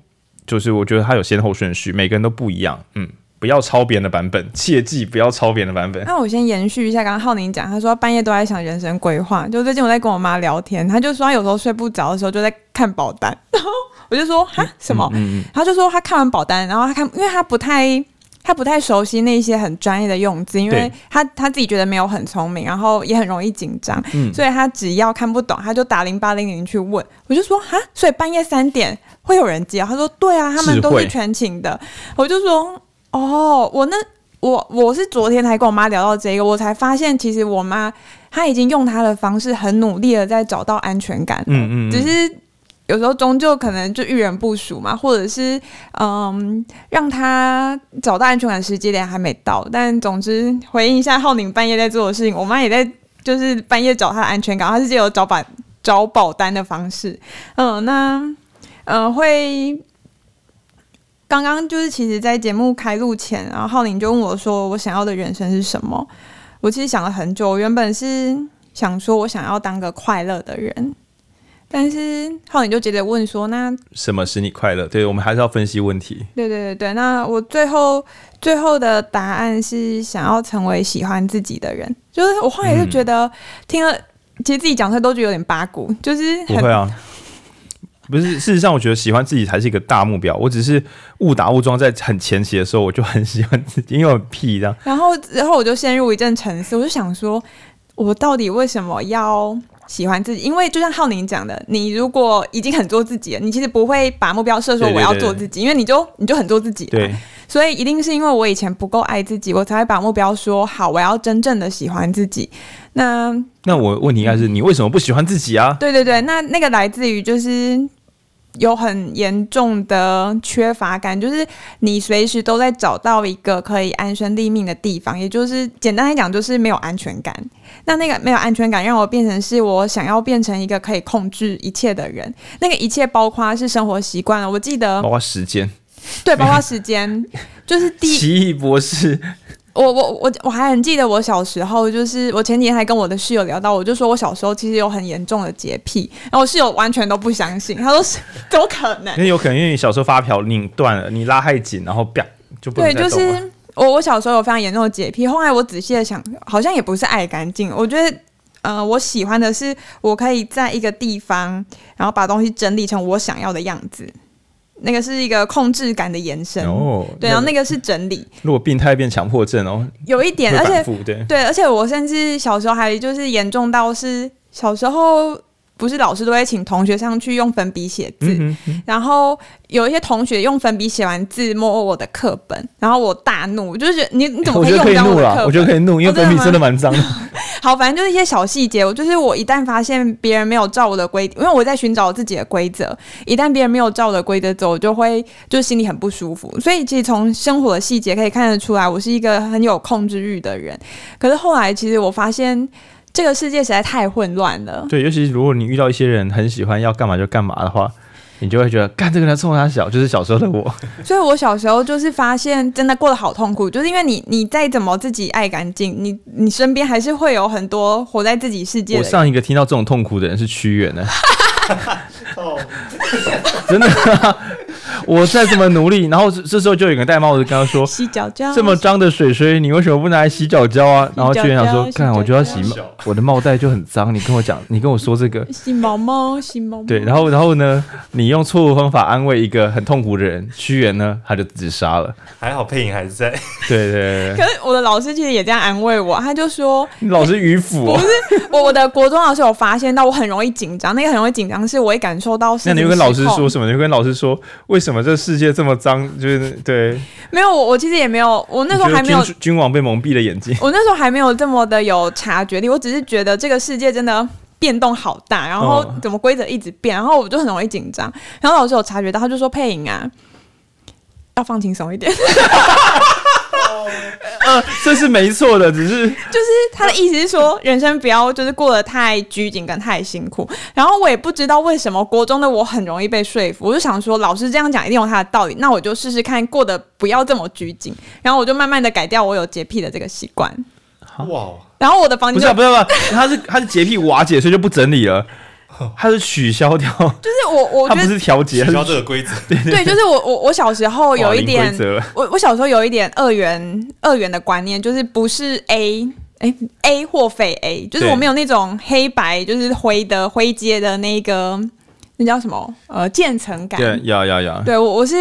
就是我觉得它有先后顺序，每个人都不一样。嗯，不要抄别人的版本，切记不要抄别人的版本。那我先延续一下刚刚浩宁讲，他说半夜都在想人生规划。就最近我在跟我妈聊天，他就说他有时候睡不着的时候就在看保单，然后我就说哈什么？他就说他看完保单，然后他看，因为他不太。他不太熟悉那些很专业的用字，因为他他自己觉得没有很聪明，然后也很容易紧张，嗯，所以他只要看不懂，他就打零八零零去问。我就说哈，所以半夜三点会有人接？他说对啊，他们都是全勤的。我就说哦，我那我我是昨天才跟我妈聊到这个，我才发现其实我妈她已经用她的方式很努力的在找到安全感，嗯，嗯嗯，只是。有时候终究可能就遇人不淑嘛，或者是嗯，让他找到安全感时机点还没到。但总之回应一下浩宁半夜在做的事情，我妈也在就是半夜找他的安全感，她是借由找保找保单的方式。嗯，那嗯会刚刚就是其实，在节目开录前，然后浩宁就问我说，我想要的人生是什么？我其实想了很久，原本是想说我想要当个快乐的人。但是后来你就接着问说：“那什么使你快乐？”对，我们还是要分析问题。对对对对，那我最后最后的答案是想要成为喜欢自己的人。就是我后来就觉得、嗯、听了，其实自己讲出来都觉得有点八股。就是不会啊，不是。事实上，我觉得喜欢自己才是一个大目标。我只是误打误撞，在很前期的时候，我就很喜欢自己，因为我很屁这样。然后然后我就陷入一阵沉思，我就想说，我到底为什么要？喜欢自己，因为就像浩宁讲的，你如果已经很做自己了，你其实不会把目标设说我要做自己，对对对对，因为你就你就很做自己。对，所以一定是因为我以前不够爱自己，我才会把目标说好，我要真正的喜欢自己。那那我问题应该是你为什么不喜欢自己啊？对对对，那那个来自于就是。有很严重的缺乏感，就是你随时都在找到一个可以安身立命的地方，也就是简单来讲，就是没有安全感。那那个没有安全感，让我变成是我想要变成一个可以控制一切的人。那个一切包括是生活习惯了，我记得包括时间，对，包括时间，就是第 奇异博士。我我我我还很记得我小时候，就是我前几天还跟我的室友聊到，我就说我小时候其实有很严重的洁癖，然后我室友完全都不相信，他说是 怎么可能？因为有可能因为你小时候发条拧断了，你拉太紧，然后啪就不。对，就是我我小时候有非常严重的洁癖，后来我仔细的想，好像也不是爱干净，我觉得呃我喜欢的是我可以在一个地方，然后把东西整理成我想要的样子。那个是一个控制感的延伸，哦、对，然后那个是整理。如果病态变强迫症哦，有一点，而且对，对，而且我甚至小时候还就是严重到是小时候。不是老师都会请同学上去用粉笔写字，嗯嗯，然后有一些同学用粉笔写完字摸我的课本，然后我大怒，就是你你怎么可以用脏我的课本？我觉得可以怒，因为粉笔真的蛮脏的。哦、好，反正就是一些小细节。我就是我一旦发现别人没有照我的规，因为我在寻找自己的规则，一旦别人没有照我的规则走，我就会就心里很不舒服。所以其实从生活的细节可以看得出来，我是一个很有控制欲的人。可是后来其实我发现。这个世界实在太混乱了。对，尤其是如果你遇到一些人很喜欢要干嘛就干嘛的话，你就会觉得干这个人冲他小，就是小时候的我。所以我小时候就是发现，真的过得好痛苦，就是因为你你再怎么自己爱干净，你你身边还是会有很多活在自己世界。我上一个听到这种痛苦的人是屈原呢。真的。我再这么努力，然后这时候就有个戴帽子跟他说：“洗脚胶，这么脏的水水，你为什么不拿来洗脚胶啊？”然后居然想说：“看，我就要洗帽，我的帽带就很脏，你跟我讲，你跟我说这个洗毛毛，洗毛毛。”对，然后然后呢，你用错误方法安慰一个很痛苦的人，屈原呢，他就自杀了。还好配音还是在。对对对。可是我的老师其实也这样安慰我，他就说：“你老师迂腐。”不是，我我的国中老师有发现到我很容易紧张，那个很容易紧张是我会感受到。那你会跟老师说什么？你会跟老师说为什么这世界这么？脏就是对，没有我，我其实也没有，我那时候还没有君，君王被蒙蔽了眼睛。我那时候还没有这么的有察觉力，我只是觉得这个世界真的变动好大，然后怎么规则一直变，然后我就很容易紧张。然后老师有察觉到，他就说：“配音啊，要放轻松一点。” 呃，这是没错的，只是就是他的意思是说，人生不要就是过得太拘谨跟太辛苦。然后我也不知道为什么国中的我很容易被说服，我就想说老师这样讲一定有他的道理，那我就试试看过得不要这么拘谨。然后我就慢慢的改掉我有洁癖的这个习惯。哇！然后我的房间不是不是不是，他是他是洁癖瓦解，所以就不整理了。他是取消掉，就是我我他不是调节，取消这个规则。对对，对，就是我我我小时候有一点，我我小时候有一点二元二元的观念，就是不是 A 哎 A 或非 A，就是我没有那种黑白就是灰的灰阶的那个那叫什么呃渐层感。对，要要要。对我我是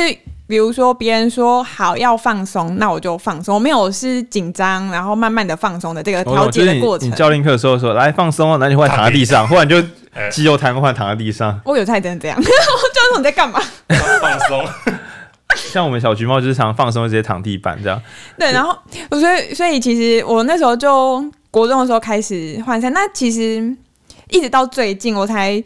比如说别人说好要放松，那我就放松，我没有是紧张，然后慢慢的放松的这个调节的过程。哦、你，你教练课的时候说来放松，然后你会躺在地上，忽然就肌肉瘫痪躺在地上。我有才真的这样，我就说你在干嘛？放松。像我们小橘猫就是常放松，直接躺地板这样。对，然后我所以所以其实我那时候就国中的时候开始换赛，那其实一直到最近我才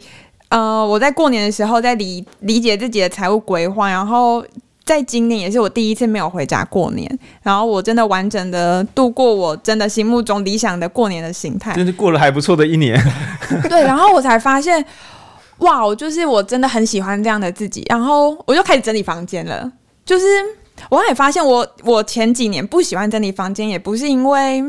呃我在过年的时候在理理解自己的财务规划，然后。在今年也是我第一次没有回家过年，然后我真的完整的度过我真的心目中理想的过年的形态，真是过了还不错的一年。对，然后我才发现，哇，我就是我真的很喜欢这样的自己，然后我就开始整理房间了。就是我也发现我，我我前几年不喜欢整理房间，也不是因为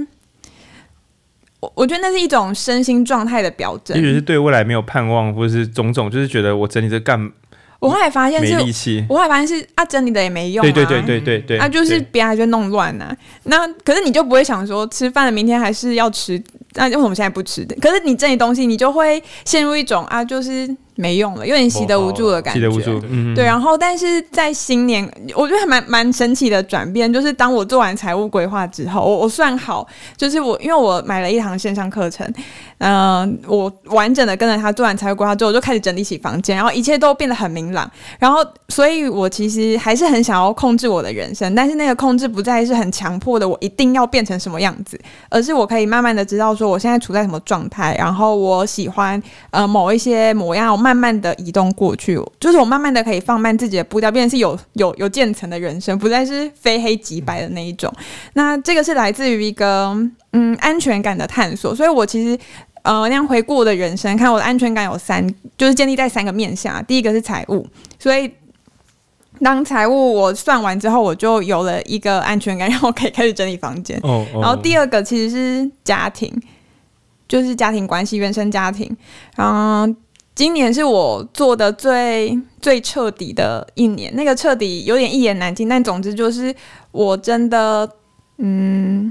我我觉得那是一种身心状态的表征，也许是对未来没有盼望，或者是种种，就是觉得我整理这干。我后来发现是，我后来发现是啊，整理的也没用啊，对对对对对对，啊，就是别人就弄乱了。那可是你就不会想说，吃饭了，明天还是要吃，那为什么现在不吃的？可是你整理东西，你就会陷入一种啊，就是。没用了，有点习得无助的感觉。习得无助，嗯，对。然后，但是在新年，我觉得还蛮蛮神奇的转变，就是当我做完财务规划之后，我我算好，就是我因为我买了一堂线上课程，嗯、呃，我完整的跟着他做完财务规划之后，我就开始整理起房间，然后一切都变得很明朗。然后，所以我其实还是很想要控制我的人生，但是那个控制不再是很强迫的，我一定要变成什么样子，而是我可以慢慢的知道说我现在处在什么状态，然后我喜欢呃某一些模样。慢慢的移动过去，就是我慢慢的可以放慢自己的步调，变成是有有有渐层的人生，不再是非黑即白的那一种。那这个是来自于一个嗯安全感的探索。所以我其实呃那样回顾我的人生，看我的安全感有三，就是建立在三个面向。第一个是财务，所以当财务我算完之后，我就有了一个安全感，然后可以开始整理房间。哦哦。然后第二个其实是家庭，就是家庭关系，原生家庭，嗯。今年是我做的最最彻底的一年，那个彻底有点一言难尽，但总之就是我真的，嗯，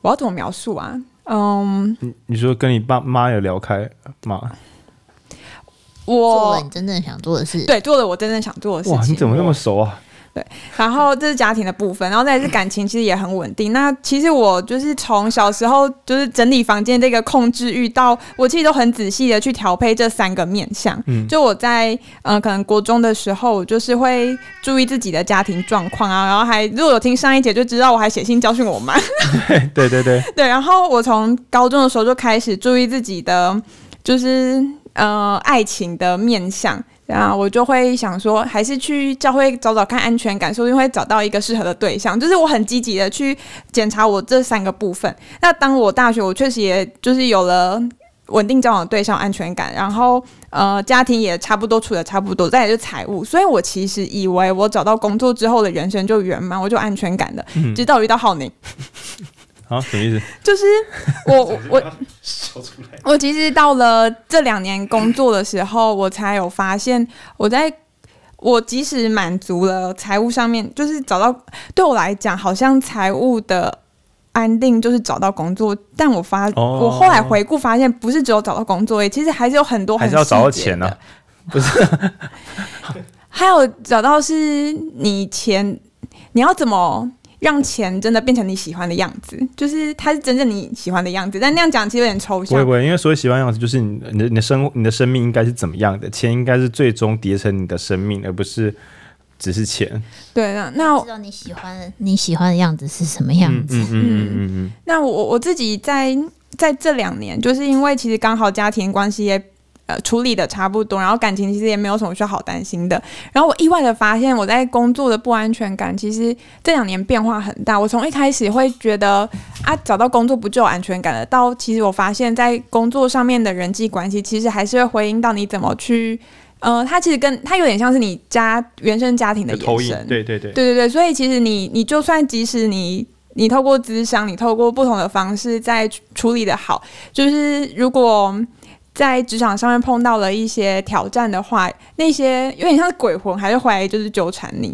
我要怎么描述啊？嗯，你你说跟你爸妈有聊开吗？我做了你真正想做的事，对，做了我真正想做的事情。哇，你怎么那么熟啊？对，然后这是家庭的部分，然后再是感情，其实也很稳定。那其实我就是从小时候就是整理房间这个控制欲，到我其实都很仔细的去调配这三个面相。嗯，就我在嗯、呃、可能国中的时候，我就是会注意自己的家庭状况啊，然后还如果有听上一节就知道，我还写信教训我妈。对对对 对，然后我从高中的时候就开始注意自己的，就是呃爱情的面向。然后我就会想说，还是去教会找找看安全感，说不定会找到一个适合的对象。就是我很积极的去检查我这三个部分。那当我大学，我确实也就是有了稳定交往的对象，安全感，然后呃家庭也差不多处的差不多，再也就是财务。所以我其实以为我找到工作之后的人生就圆满，我就安全感的，直到遇到浩宁。啊，什么意思？就是我我 我，我其实到了这两年工作的时候，我才有发现，我在我即使满足了财务上面，就是找到对我来讲，好像财务的安定就是找到工作。但我发，我后来回顾发现，不是只有找到工作，其实还是有很多很，还是要找到钱呢、啊？不是，还有找到是你钱，你要怎么？让钱真的变成你喜欢的样子，就是它是真正你喜欢的样子。但那样讲其实有点抽象。不会不会，因为所谓喜欢的样子，就是你你的你的生你的生命应该是怎么样的？钱应该是最终叠成你的生命，而不是只是钱。对，那那我知道你喜欢的你喜欢的样子是什么样子？嗯嗯嗯嗯嗯，嗯。那我我自己在在这两年，就是因为其实刚好家庭关系也。呃，处理的差不多，然后感情其实也没有什么需要好担心的。然后我意外的发现，我在工作的不安全感，其实这两年变化很大。我从一开始会觉得啊，找到工作不就有安全感了，到其实我发现，在工作上面的人际关系，其实还是会回应到你怎么去，呃，它其实跟它有点像是你家原生家庭的延伸。对对对，对对对。所以其实你你就算即使你你透过咨商，你透过不同的方式在处理的好，就是如果。在职场上面碰到了一些挑战的话，那些 有点像是鬼魂，还是怀疑就是纠缠你。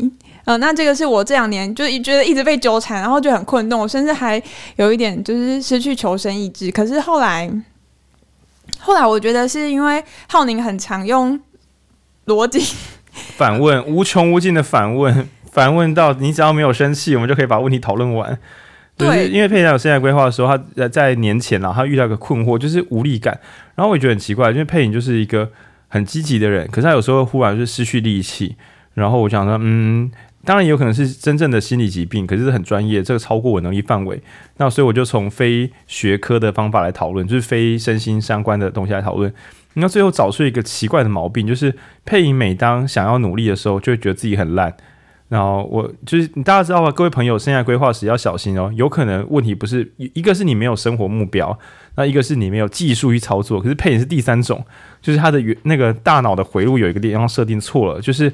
嗯、呃，那这个是我这两年就觉得一直被纠缠，然后就很困顿，我甚至还有一点就是失去求生意志。可是后来，后来我觉得是因为浩宁很常用逻辑反问，无穷无尽的反问。反问到你只要没有生气，我们就可以把问题讨论完。对，因为佩颖有生涯规划的时候，他在在年前啊，他遇到一个困惑，就是无力感。然后我也觉得很奇怪，因为佩颖就是一个很积极的人，可是他有时候忽然就失去力气。然后我想说，嗯，当然有可能是真正的心理疾病，可是很专业，这个超过我能力范围。那所以我就从非学科的方法来讨论，就是非身心相关的东西来讨论。那最后找出一个奇怪的毛病，就是佩颖每当想要努力的时候，就会觉得自己很烂。然后我就是大家知道吧，各位朋友，生涯规划时要小心哦。有可能问题不是一个是你没有生活目标，那一个是你没有技术去操作。可是佩颖是第三种，就是他的原那个大脑的回路有一个地方设定错了。就是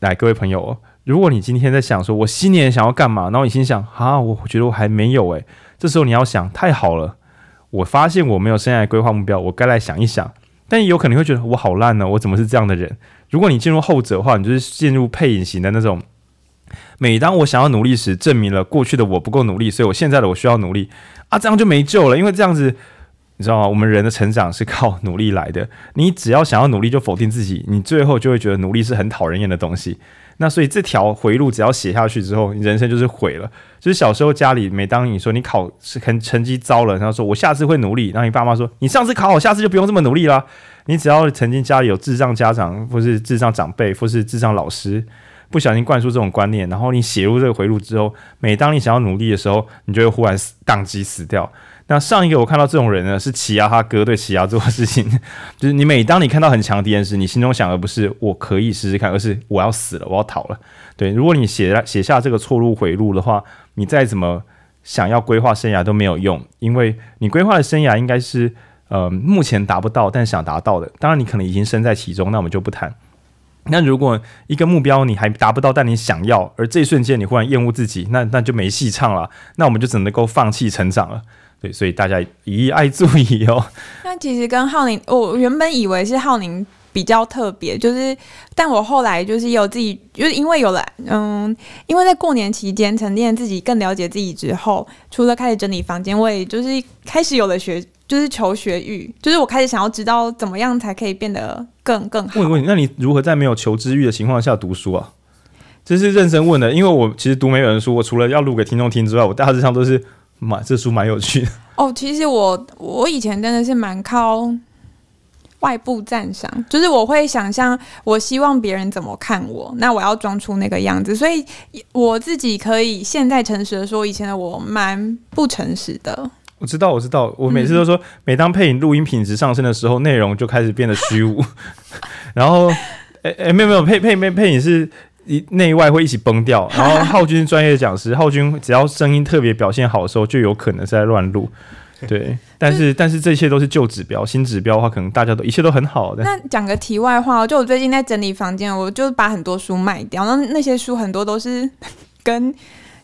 来，各位朋友，如果你今天在想说我新年想要干嘛，然后你心想啊，我觉得我还没有诶。这时候你要想，太好了。我发现我没有生涯规划目标，我该来想一想。但也有可能会觉得我好烂呢，我怎么是这样的人？如果你进入后者的话，你就是进入配隐型的那种。每当我想要努力时，证明了过去的我不够努力，所以我现在的我需要努力啊，这样就没救了。因为这样子，你知道吗？我们人的成长是靠努力来的。你只要想要努力就否定自己，你最后就会觉得努力是很讨人厌的东西。那所以这条回路只要写下去之后，你人生就是毁了。就是小时候家里，每当你说你考是很成绩糟了，然后说我下次会努力，然后你爸妈说你上次考好，下次就不用这么努力了。你只要曾经家里有智障家长，或是智障长辈，或是智障老师，不小心灌输这种观念，然后你写入这个回路之后，每当你想要努力的时候，你就会忽然死宕机死掉。那上一个我看到这种人呢，是奇犽他哥对奇犽做的事情，就是你每当你看到很强的敌人时，你心中想的不是我可以试试看，而是我要死了，我要逃了。对，如果你写写下这个错路回路的话，你再怎么想要规划生涯都没有用，因为你规划的生涯应该是呃目前达不到但想达到的。当然你可能已经身在其中，那我们就不谈。那如果一个目标你还达不到，但你想要，而这一瞬间你忽然厌恶自己，那那就没戏唱了，那我们就只能够放弃成长了。对，所以大家一爱注意哦。那其实跟浩宁，我原本以为是浩宁比较特别，就是，但我后来就是有自己，就是因为有了，嗯，因为在过年期间沉淀自己，更了解自己之后，除了开始整理房间，我也就是开始有了学，就是求学欲，就是我开始想要知道怎么样才可以变得更更好。问问，那你如何在没有求知欲的情况下读书啊？这是认真问的，因为我其实读每本书，我除了要录给听众听之外，我大致上都是。蛮，这书蛮有趣的 哦。其实我我以前真的是蛮靠外部赞赏，就是我会想象我希望别人怎么看我，那我要装出那个样子。所以我自己可以现在诚实的说，以前的我蛮不诚实的。我知道，我知道，我每次都说，每当配音录音品质上升的时候，内容就开始变得虚无。然后，哎哎，没有没有，配配配配影是。一内外会一起崩掉，然后浩君专业讲师，浩君只要声音特别表现好的时候，就有可能是在乱录，对。但是但是这些都是旧指标，新指标的话，可能大家都一切都很好的。那讲个题外话，就我最近在整理房间，我就把很多书卖掉，那那些书很多都是跟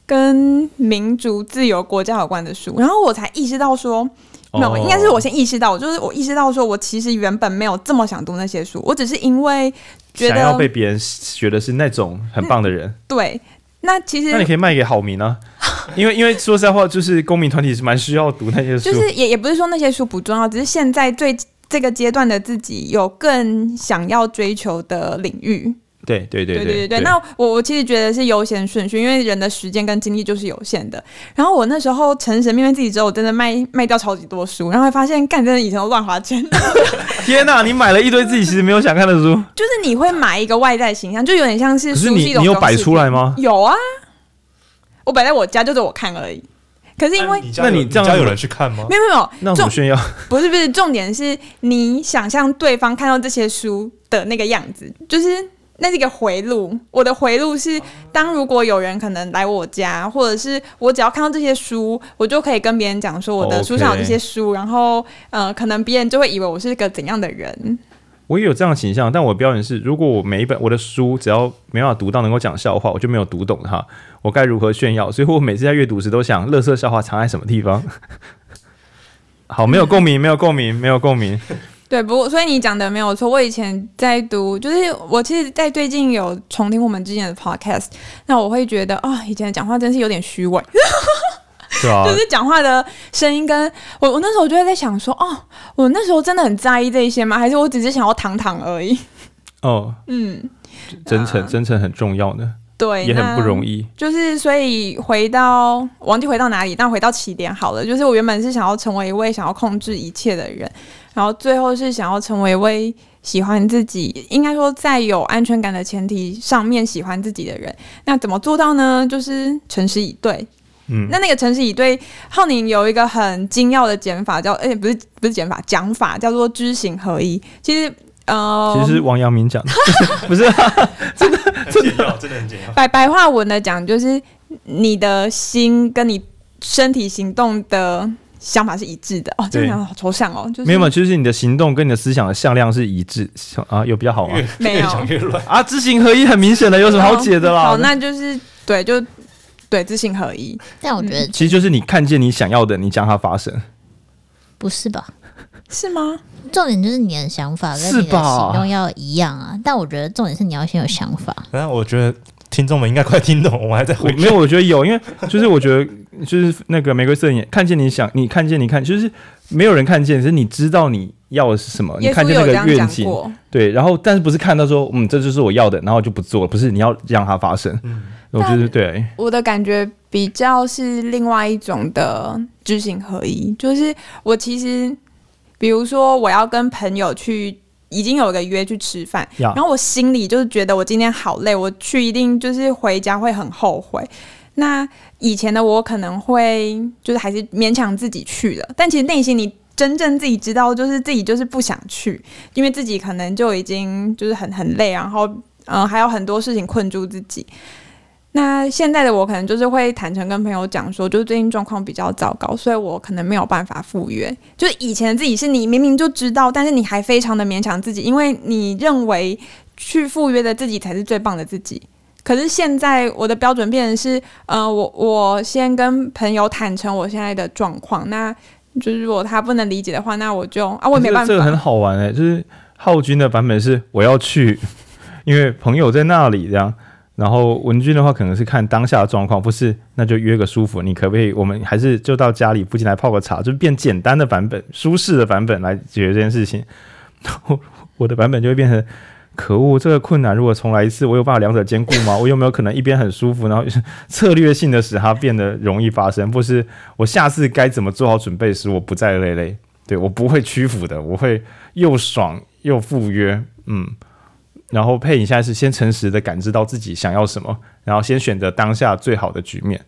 跟民族自由国家有关的书，然后我才意识到说。没有，应该是我先意识到，就是我意识到说，我其实原本没有这么想读那些书，我只是因为觉得想要被别人觉得是那种很棒的人。嗯、对，那其实那你可以卖给好民啊，因为因为说实在话，就是公民团体是蛮需要读那些书，就是也也不是说那些书不重要，只是现在最这个阶段的自己有更想要追求的领域。对对对对对对对，那我我其实觉得是优先顺序，因为人的时间跟精力就是有限的。然后我那时候诚实面对自己之后，我真的卖卖掉超级多书，然后会发现，干真的以前都乱花钱。天哪，你买了一堆自己其实没有想看的书，就是你会买一个外在形象，就有点像是书是你你有摆出来吗？有啊，我摆在我家就是我看而已。可是因为那你这样家有人去看吗？没有没有，那怎么炫耀？不是不是，重点是你想象对方看到这些书的那个样子，就是。那是一个回路，我的回路是，当如果有人可能来我家，或者是我只要看到这些书，我就可以跟别人讲说我的书上有这些书，Okay. 然后呃，可能别人就会以为我是一个怎样的人。我也有这样的倾向，但我的标准是，如果我每一本我的书只要没办法读到能够讲笑话，我就没有读懂它，我该如何炫耀？所以我每次在阅读时都想，乐色笑话藏在什么地方？好，没有共鸣，没有共鸣，没有共鸣。对，不过所以你讲的没有错。我以前在读，就是我其实，在最近有重听我们之前的 podcast，那我会觉得啊、哦，以前的讲话真是有点虚伪，对啊，就是讲话的声音跟我，我那时候就会在想说，哦，我那时候真的很在意这些吗？还是我只是想要躺躺而已？哦，嗯，真诚，真诚很重要呢，对，也很不容易。就是所以回到忘记回到哪里，但回到起点好了。就是我原本是想要成为一位想要控制一切的人，然后最后是想要成为一位喜欢自己，应该说在有安全感的前提上面喜欢自己的人。那怎么做到呢？就是诚实以对。嗯，那那个诚实以对，浩宁有一个很精要的减法，叫哎、欸，不是不是减法，讲法叫做知行合一。其实呃，其实是王阳明讲的，不是、啊、真的真的真的很简要。白白话文的讲，就是你的心跟你身体行动的想法是一致的哦。这个想法好抽象哦，就是没有嘛，就是你的行动跟你的思想的向量是一致啊，有比较好吗？没有，越讲越乱啊，知行合一很明显的，有什么好解的啦？好，那就是对就。对，知行合一。但我觉得，其实就是你看见你想要的，你将它发生，不是吧？是吗？重点就是你的想法跟你的行动要一样啊。但我觉得重点是你要先有想法。反正我觉得听众们应该快听懂，我还在回。没有，我觉得有，因为就是我觉得 就是那个玫瑰色眼，看见你想，你看见你看，就是没有人看见，是你知道你要的是什么，你看见那个愿景，对，然后但是不是看到说，嗯，这就是我要的，然后就不做，不是你要让它发生。嗯我觉得对，我的感觉比较是另外一种的知行合一，就是我其实，比如说我要跟朋友去，已经有一个约去吃饭，然后我心里就是觉得我今天好累，我去一定就是回家会很后悔。那以前的我可能会就是还是勉强自己去了，但其实内心你真正自己知道，就是自己就是不想去，因为自己可能就已经就是很很累，然后嗯还有很多事情困住自己。那现在的我可能就是会坦诚跟朋友讲说，就是最近状况比较糟糕，所以我可能没有办法赴约。就以前自己是你明明就知道，但是你还非常的勉强自己，因为你认为去赴约的自己才是最棒的自己。可是现在我的标准变成是，呃，我我先跟朋友坦诚我现在的状况，那就是如果他不能理解的话，那我就啊，我也没办法。这个很好玩哎、就是浩君的版本是我要去，因为朋友在那里这样。然后文君的话可能是看当下的状况，不是，那就约个舒服。你可不可以？我们还是就到家里附近来泡个茶，就变简单的版本、舒适的版本来解决这件事情。然 后我的版本就会变成：可恶，这个困难如果重来一次，我有办法两者兼顾吗？我有没有可能一边很舒服，然后策略性的使它变得容易发生？不是，我下次该怎么做好准备时，我不再累累。对，我不会屈服的，我会又爽又赴约。嗯。然后配影现在是先诚实的感知到自己想要什么，然后先选择当下最好的局面。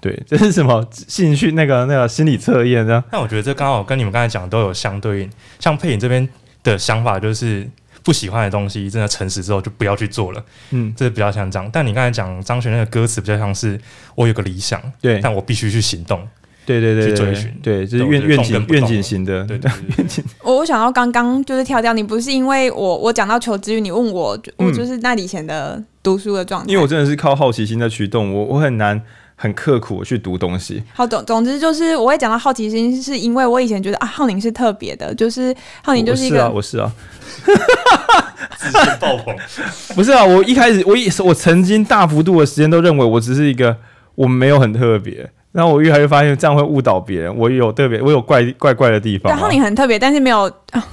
对，这是什么兴趣？那个那个心理测验呢？但我觉得这刚好跟你们刚才讲的都有相对应。像配影这边的想法就是不喜欢的东西，真的诚实之后就不要去做了。嗯，这是比较像这样。但你刚才讲张悬那个歌词比较像是我有个理想，对，但我必须去行动。对对对，去追寻，对，就是愿愿景愿景型的，对对 愿景。我我想到刚刚就是跳掉，你不是因为我我讲到求知欲，你问我，我就是那以前的读书的状态。因为我真的是靠好奇心在驱动，我我很难很刻苦去读东西。好，总总之就是我会讲到好奇心，是因为我以前觉得啊，浩宁是特别的，就是浩宁就是一个，我是啊，自信爆棚。不是啊，我一开始我一我曾经大幅度的时间都认为我只是一个，我没有很特别。然后我越来越发现这样会误导别人。我有特别，我有怪怪怪的地方。然后你很特别，但是没有。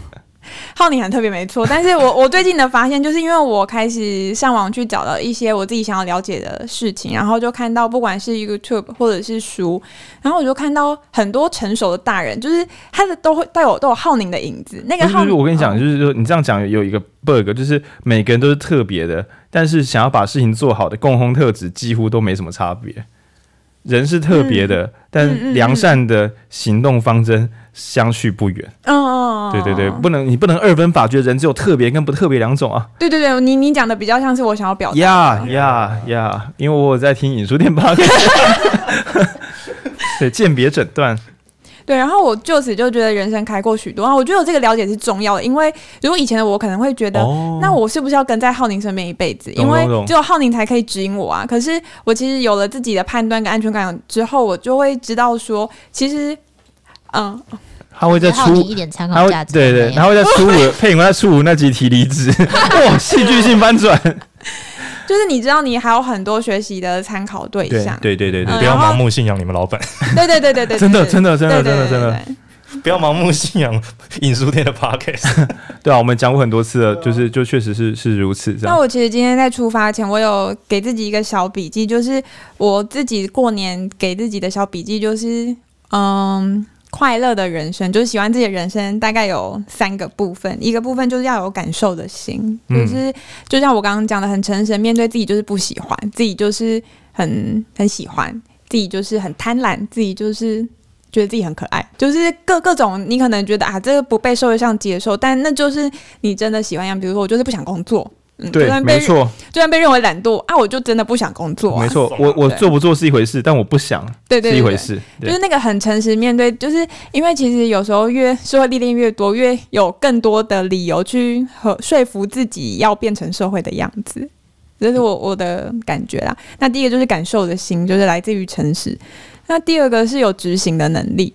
浩宁很特别，没错。但是我我最近的发现，就是因为我开始上网去找了一些我自己想要了解的事情，然后就看到不管是 YouTube 或者是书，然后我就看到很多成熟的大人，就是他的都会带有都有浩宁的影子。那个浩宁，我跟你讲，就是说你这样讲有一个 bug，就是每个人都是特别的，但是想要把事情做好的共同特质几乎都没什么差别。人是特别的，嗯、但良善的行动方针相去不远。哦、嗯，对对对，不能你不能二分法，觉得人只有特别跟不特别两种啊。对对对，你你讲的比较像是我想要表达。呀呀呀！因为我有在听影书店八卦，对鉴别诊断。对，然后我就此就觉得人生开阔许多啊！我觉得我这个了解是重要的，因为如果以前的我可能会觉得，哦、那我是不是要跟在浩宁身边一辈子？因为只有浩宁才可以指引我啊！可是我其实有了自己的判断跟安全感之后，我就会知道说，其实，嗯，他会在初一点参考价值，对对，他会在初五 配影会在初五那集提离职，哇，戏剧性翻转。就是你知道，你还有很多学习的参考对象。对对对对，不要盲目信仰你们老板。对对对对对，真的真的真的真的真的。不要盲目信仰影书店的 podcast。对啊，我们讲过很多次了，就是就确实是是如此。那我其实今天在出发前，我有给自己一个小笔记，就是我自己过年给自己的小笔记，就是嗯，快乐的人生，就是喜欢自己的人生，大概有三个部分。一个部分就是要有感受的心，就是就像我刚刚讲的，很诚实面对自己，就是不喜欢自己，就是很很喜欢自己，就是很贪婪，自己就是。觉得自己很可爱，就是各各种你可能觉得啊，这个不被社会上接受，但那就是你真的喜欢样。比如说，我就是不想工作，嗯，对，没错，就算被认为懒惰啊，我就真的不想工作啊。没错，我我做不做是一回事，但我不想，对对，是一回事。就是那个很诚实面对，就是因为其实有时候越社会历练越多，越有更多的理由去和说服自己要变成社会的样子，这是我我的感觉啦。那第一个就是感受的心，就是来自于诚实。那第二个是有执行的能力，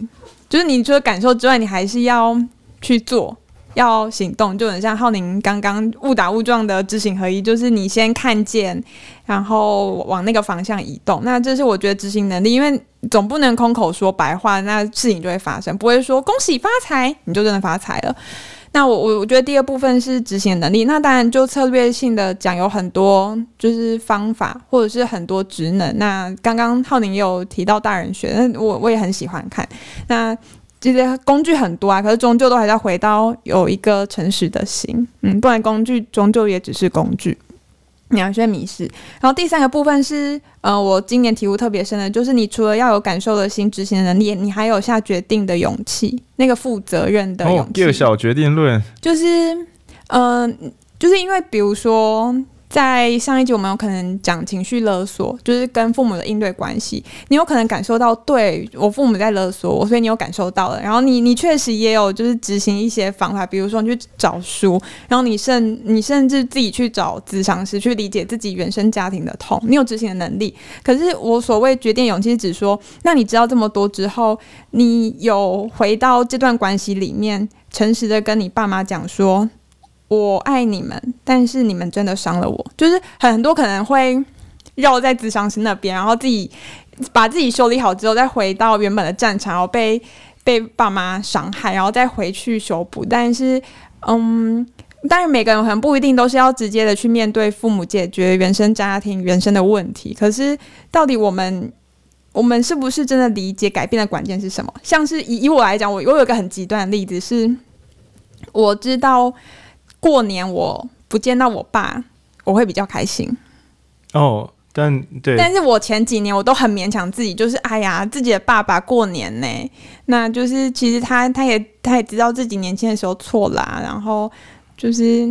就是你除了感受之外，你还是要去做，要行动，就很像浩宁刚刚误打误撞的知行合一，就是你先看见，然后往那个方向移动。那这是我觉得执行能力，因为总不能空口说白话，那事情就会发生，不会说恭喜发财，你就真的发财了。那我我我觉得第二部分是执行能力，那当然就策略性的讲有很多就是方法或者是很多职能。那刚刚浩宁也有提到大人学，那我我也很喜欢看。那这些工具很多啊，可是终究都还是要回到有一个诚实的心，嗯，不然工具终究也只是工具。你要先迷失，然后第三个部分是，呃，我今年体悟特别深的，就是你除了要有感受的心、执行的能力，你还有下决定的勇气，那个负责任的勇气。哦，第二小决定论就是，嗯、呃，就是因为比如说。在上一集，我们有可能讲情绪勒索，就是跟父母的应对关系。你有可能感受到，对，我父母在勒索我，所以你有感受到了。然后你，你确实也有就是执行一些方法，比如说你去找书，然后你甚你甚至自己去找咨商师去理解自己原生家庭的痛，你有执行的能力。可是我所谓决定勇气，是指说，那你知道这么多之后，你有回到这段关系里面，诚实的跟你爸妈讲说。我爱你们，但是你们真的伤了我。就是很多可能会绕在咨商师那边，然后自己把自己修理好之后，再回到原本的战场，然后被被爸妈伤害，然后再回去修补。但是，嗯，当然每个人可能不一定都是要直接的去面对父母，解决原生家庭原生的问题。可是，到底我们我们是不是真的理解改变的关键是什么？像是以以我来讲，我我有一个很极端的例子是，我知道。过年我不见到我爸，我会比较开心。哦，但对，但是我前几年我都很勉强自己，就是哎呀，自己的爸爸过年呢，那就是其实他他也他也知道自己年轻的时候错啦，然后就是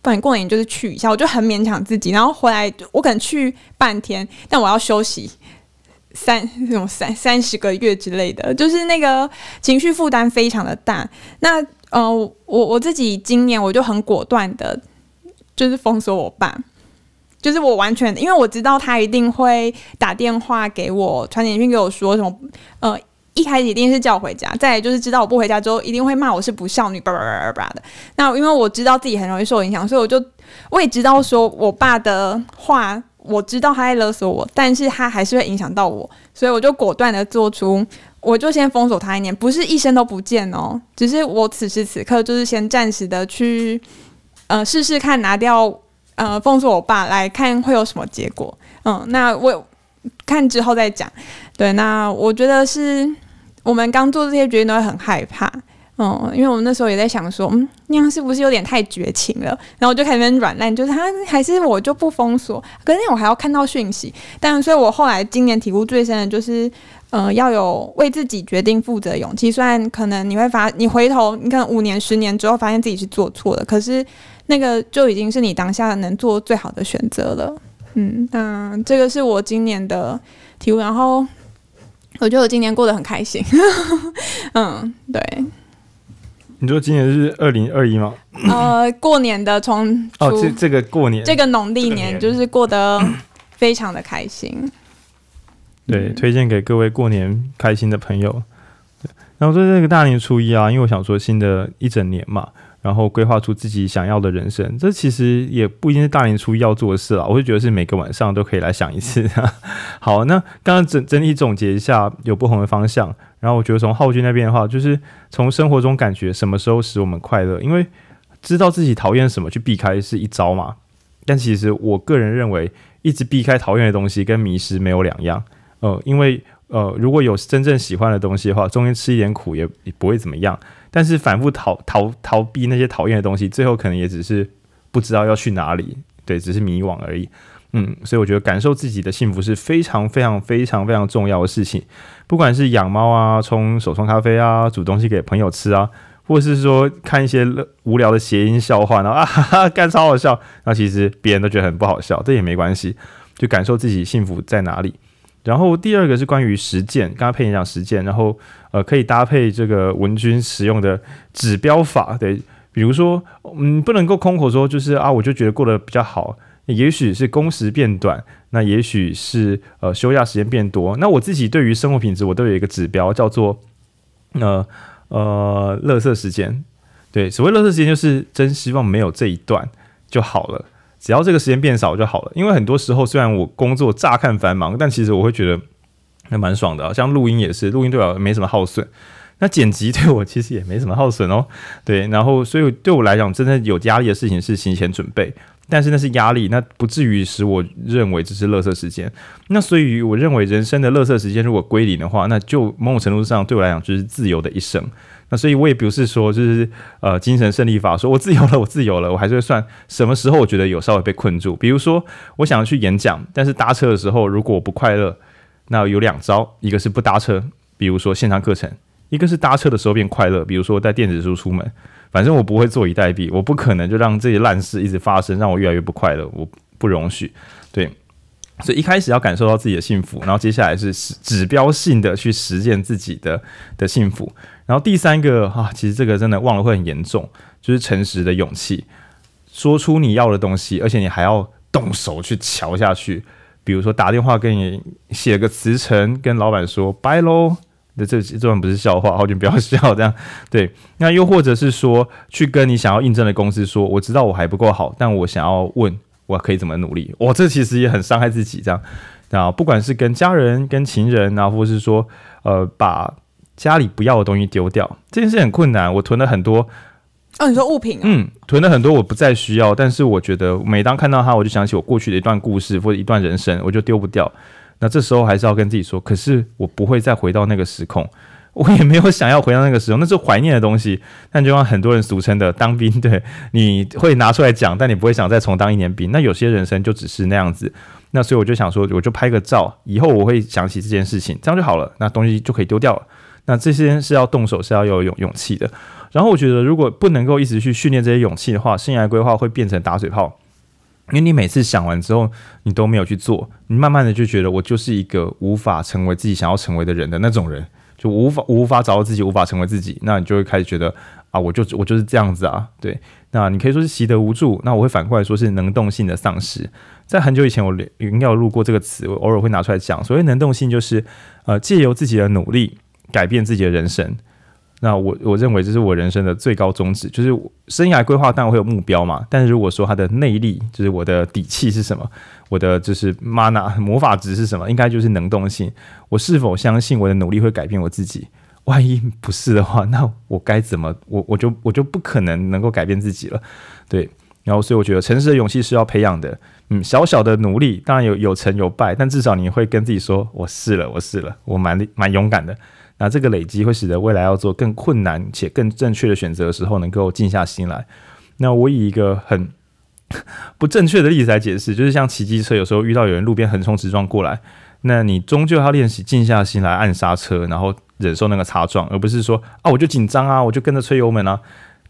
不然过年就是去一下，我就很勉强自己，然后回来我可能去半天，但我要休息三那种三三十个月之类的，就是那个情绪负担非常的大。那呃，我我自己今年我就很果断的，就是封锁我爸，就是我完全，因为我知道他一定会打电话给我，传简讯给我说什么，呃，一开始一定是叫我回家，再就是知道我不回家之后，一定会骂我是不孝女，叭叭叭叭叭的。那因为我知道自己很容易受影响，所以我就我也知道说我爸的话，我知道他在勒索我，但是他还是会影响到我，所以我就果断的做出。我就先封锁他一年，不是一生都不见哦，只是我此时此刻就是先暂时的去，呃，试试看拿掉，呃，封锁我爸来看会有什么结果。嗯，那我看之后再讲。对，那我觉得是我们刚做这些决定都会很害怕，嗯，因为我们那时候也在想说，嗯，那样是不是有点太绝情了？然后我就开始软烂，就是他还是我就不封锁，可是我还要看到讯息。但所以，我后来今年体悟最深的就是。嗯、要有为自己决定负责的勇气。虽然可能你会发，你回头，你可能五年、十年之后发现自己是做错了，可是那个就已经是你当下能做最好的选择了。嗯，那这个是我今年的体悟。然后我觉得我今年过得很开心。嗯，对。你说今年是二零二一吗？呃，过年的从哦，这这个过年，这个农历年就是过得非常的开心。对，推荐给各位过年开心的朋友。对，然后在这个大年初一啊，因为我想说新的一整年嘛，然后规划出自己想要的人生。这其实也不一定是大年初一要做的事啦，我会觉得是每个晚上都可以来想一次。好，那刚刚整整体总结一下，有不同的方向。然后我觉得从浩君那边的话，就是从生活中感觉什么时候使我们快乐，因为知道自己讨厌什么去避开是一招嘛。但其实我个人认为，一直避开讨厌的东西跟迷失没有两样。呃，因为呃，如果有真正喜欢的东西的话，中间吃一点苦也也不会怎么样。但是反复逃逃逃避那些讨厌的东西，最后可能也只是不知道要去哪里，对，只是迷惘而已。嗯，所以我觉得感受自己的幸福是非常非常非常非常重要的事情。不管是养猫啊，冲手冲咖啡啊，煮东西给朋友吃啊。或是说看一些无聊的谐音笑话，然后啊哈哈干超好笑，那其实别人都觉得很不好笑，这也没关系，就感受自己幸福在哪里。然后第二个是关于实践，刚刚佩妍讲实践，然后呃可以搭配这个文君使用的指标法，对，比如说嗯不能够空口说就是啊我就觉得过得比较好，也许是工时变短，那也许是呃休假时间变多，那我自己对于生活品质我都有一个指标叫做呃。呃，乐色时间，对，所谓乐色时间就是真希望没有这一段就好了，只要这个时间变少就好了。因为很多时候虽然我工作乍看繁忙，但其实我会觉得还蛮爽的。像录音也是，录音对我没什么耗损，那剪辑对我其实也没什么耗损哦。对，然后所以对我来讲，真的有压力的事情是行前准备。但是那是压力，那不至于使我认为这是垃圾时间。那所以我认为人生的垃圾时间如果归零的话，那就某种程度上对我来讲就是自由的一生。那所以我也不是说就是呃精神胜利法，说我自由了，我自由了，我还是会算什么时候我觉得有稍微被困住。比如说我想要去演讲，但是搭车的时候如果我不快乐，那有两招，一个是不搭车，比如说线上课程；一个是搭车的时候变快乐，比如说带电子书出门。反正我不会坐以待毙，我不可能就让这些烂事一直发生，让我越来越不快乐，我不容许。对，所以一开始要感受到自己的幸福，然后接下来是指标性的去实践自己的的幸福。然后第三个啊，其实这个真的忘了会很严重，就是诚实的勇气，说出你要的东西，而且你还要动手去瞧下去。比如说打电话跟你写个辞呈，跟老板说拜喽。这这这段不是笑话，好久不要笑这样。对，那又或者是说，去跟你想要应征的公司说，我知道我还不够好，但我想要问，我可以怎么努力？哇，这其实也很伤害自己这样。然后不管是跟家人、跟情人，然后或是说，呃，把家里不要的东西丢掉，这件事很困难。我囤了很多，哦，你说物品啊？嗯，囤了很多我不再需要，但是我觉得每当看到它，我就想起我过去的一段故事或者一段人生，我就丢不掉。那这时候还是要跟自己说，可是我不会再回到那个时空，我也没有想要回到那个时空，那是怀念的东西。但就像很多人俗称的当兵，对，你会拿出来讲，但你不会想再重当一年兵。那有些人生就只是那样子。那所以我就想说，我就拍个照，以后我会想起这件事情，这样就好了。那东西就可以丢掉了。那这些是要动手，是要有勇勇气的。然后我觉得，如果不能够一直去训练这些勇气的话，生涯规划会变成打嘴炮。因为你每次想完之后，你都没有去做，你慢慢的就觉得我就是一个无法成为自己想要成为的人的那种人，就无法无法找到自己，无法成为自己，那你就会开始觉得啊，我就我就是这样子啊，对，那你可以说是习得无助，那我会反过来说是能动性的丧失。在很久以前，我应该有录过这个词，我偶尔会拿出来讲。所谓能动性，就是呃，借由自己的努力改变自己的人生。那我我认为这是我人生的最高宗旨，就是生涯规划当然会有目标嘛，但是如果说它的内力，就是我的底气是什么，我的就是 mana 魔法值是什么，应该就是能动性。我是否相信我的努力会改变我自己？万一不是的话，那我该怎么？我我就我就不可能能够改变自己了。对，然后所以我觉得诚实的勇气是要培养的。嗯，小小的努力当然有有成有败，但至少你会跟自己说，我试了，我试了，我蛮蛮勇敢的。那这个累积会使得未来要做更困难且更正确的选择的时候，能够静下心来。那我以一个很 不正确的例子来解释，就是像骑机车，有时候遇到有人路边横冲直撞过来，那你终究要练习静下心来按刹车，然后忍受那个擦撞，而不是说啊我就紧张啊，我就跟着吹油门啊，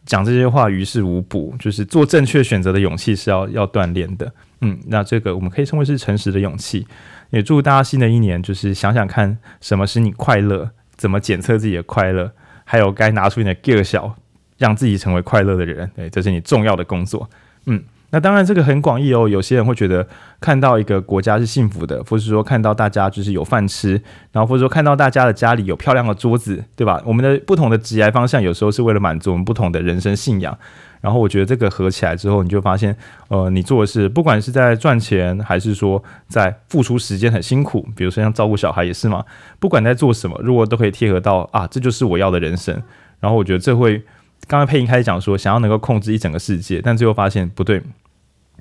讲这些话于事无补。就是做正确选择的勇气是要要锻炼的。嗯，那这个我们可以称为是诚实的勇气。也祝大家新的一年就是想想看什么使你快乐。怎么检测自己的快乐？还有该拿出你的 gear 小，让自己成为快乐的人。对，这是你重要的工作。嗯，那当然这个很广义哦，有些人会觉得看到一个国家是幸福的，或是说看到大家就是有饭吃，然后或者说看到大家的家里有漂亮的桌子，对吧？我们的不同的职业方向有时候是为了满足我们不同的人生信仰。然后我觉得这个合起来之后，你就发现，呃，你做的事不管是在赚钱，还是说在付出时间很辛苦，比如说像照顾小孩也是嘛，不管在做什么，如果都可以贴合到啊，这就是我要的人生。然后我觉得这会，刚刚配音开始讲说，想要能够控制一整个世界，但最后发现不对，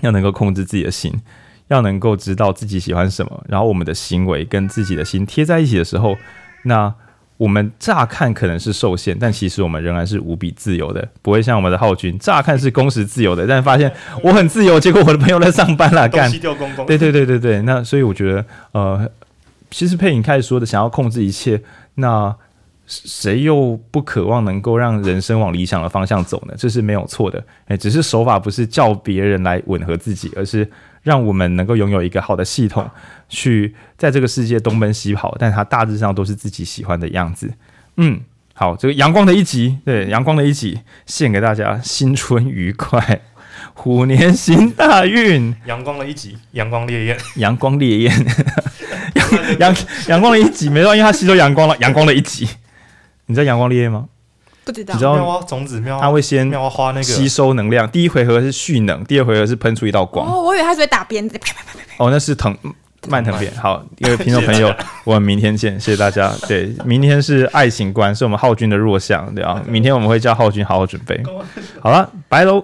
要能够控制自己的心，要能够知道自己喜欢什么，然后我们的行为跟自己的心贴在一起的时候，那。我们乍看可能是受限，但其实我们仍然是无比自由的，不会像我们的浩君，乍看是工时自由的，但发现我很自由，结果我的朋友在上班了，干。对对对对对，那所以我觉得，呃，其实佩影开始说的想要控制一切，那谁又不渴望能够让人生往理想的方向走呢？这是没有错的，诶，只是手法不是叫别人来吻合自己，而是。让我们能够拥有一个好的系统，去在这个世界东奔西跑，但它大致上都是自己喜欢的样子。嗯，好，这个阳光的一集，对，阳光的一集，献给大家，新春愉快，虎年行大运。阳光的一集，阳光烈焰，阳光烈焰，阳阳光的一集，没错，因为它吸收阳光了。阳光的一集，你知道阳光烈焰吗？不知道，你知道妙蛙种子妙蛙，它会先妙蛙花那个吸收能量。第一回合是蓄能，第二回合是喷出一道光。哦，我以为它是会打鞭子，啪啪啪啪啪。哦，那是藤蔓藤鞭。好，各位听众朋友，我们明天见，谢谢大家。对，明天是爱情观，是我们浩君的弱项，对啊。明天我们会叫浩君好好准备。好了，拜喽。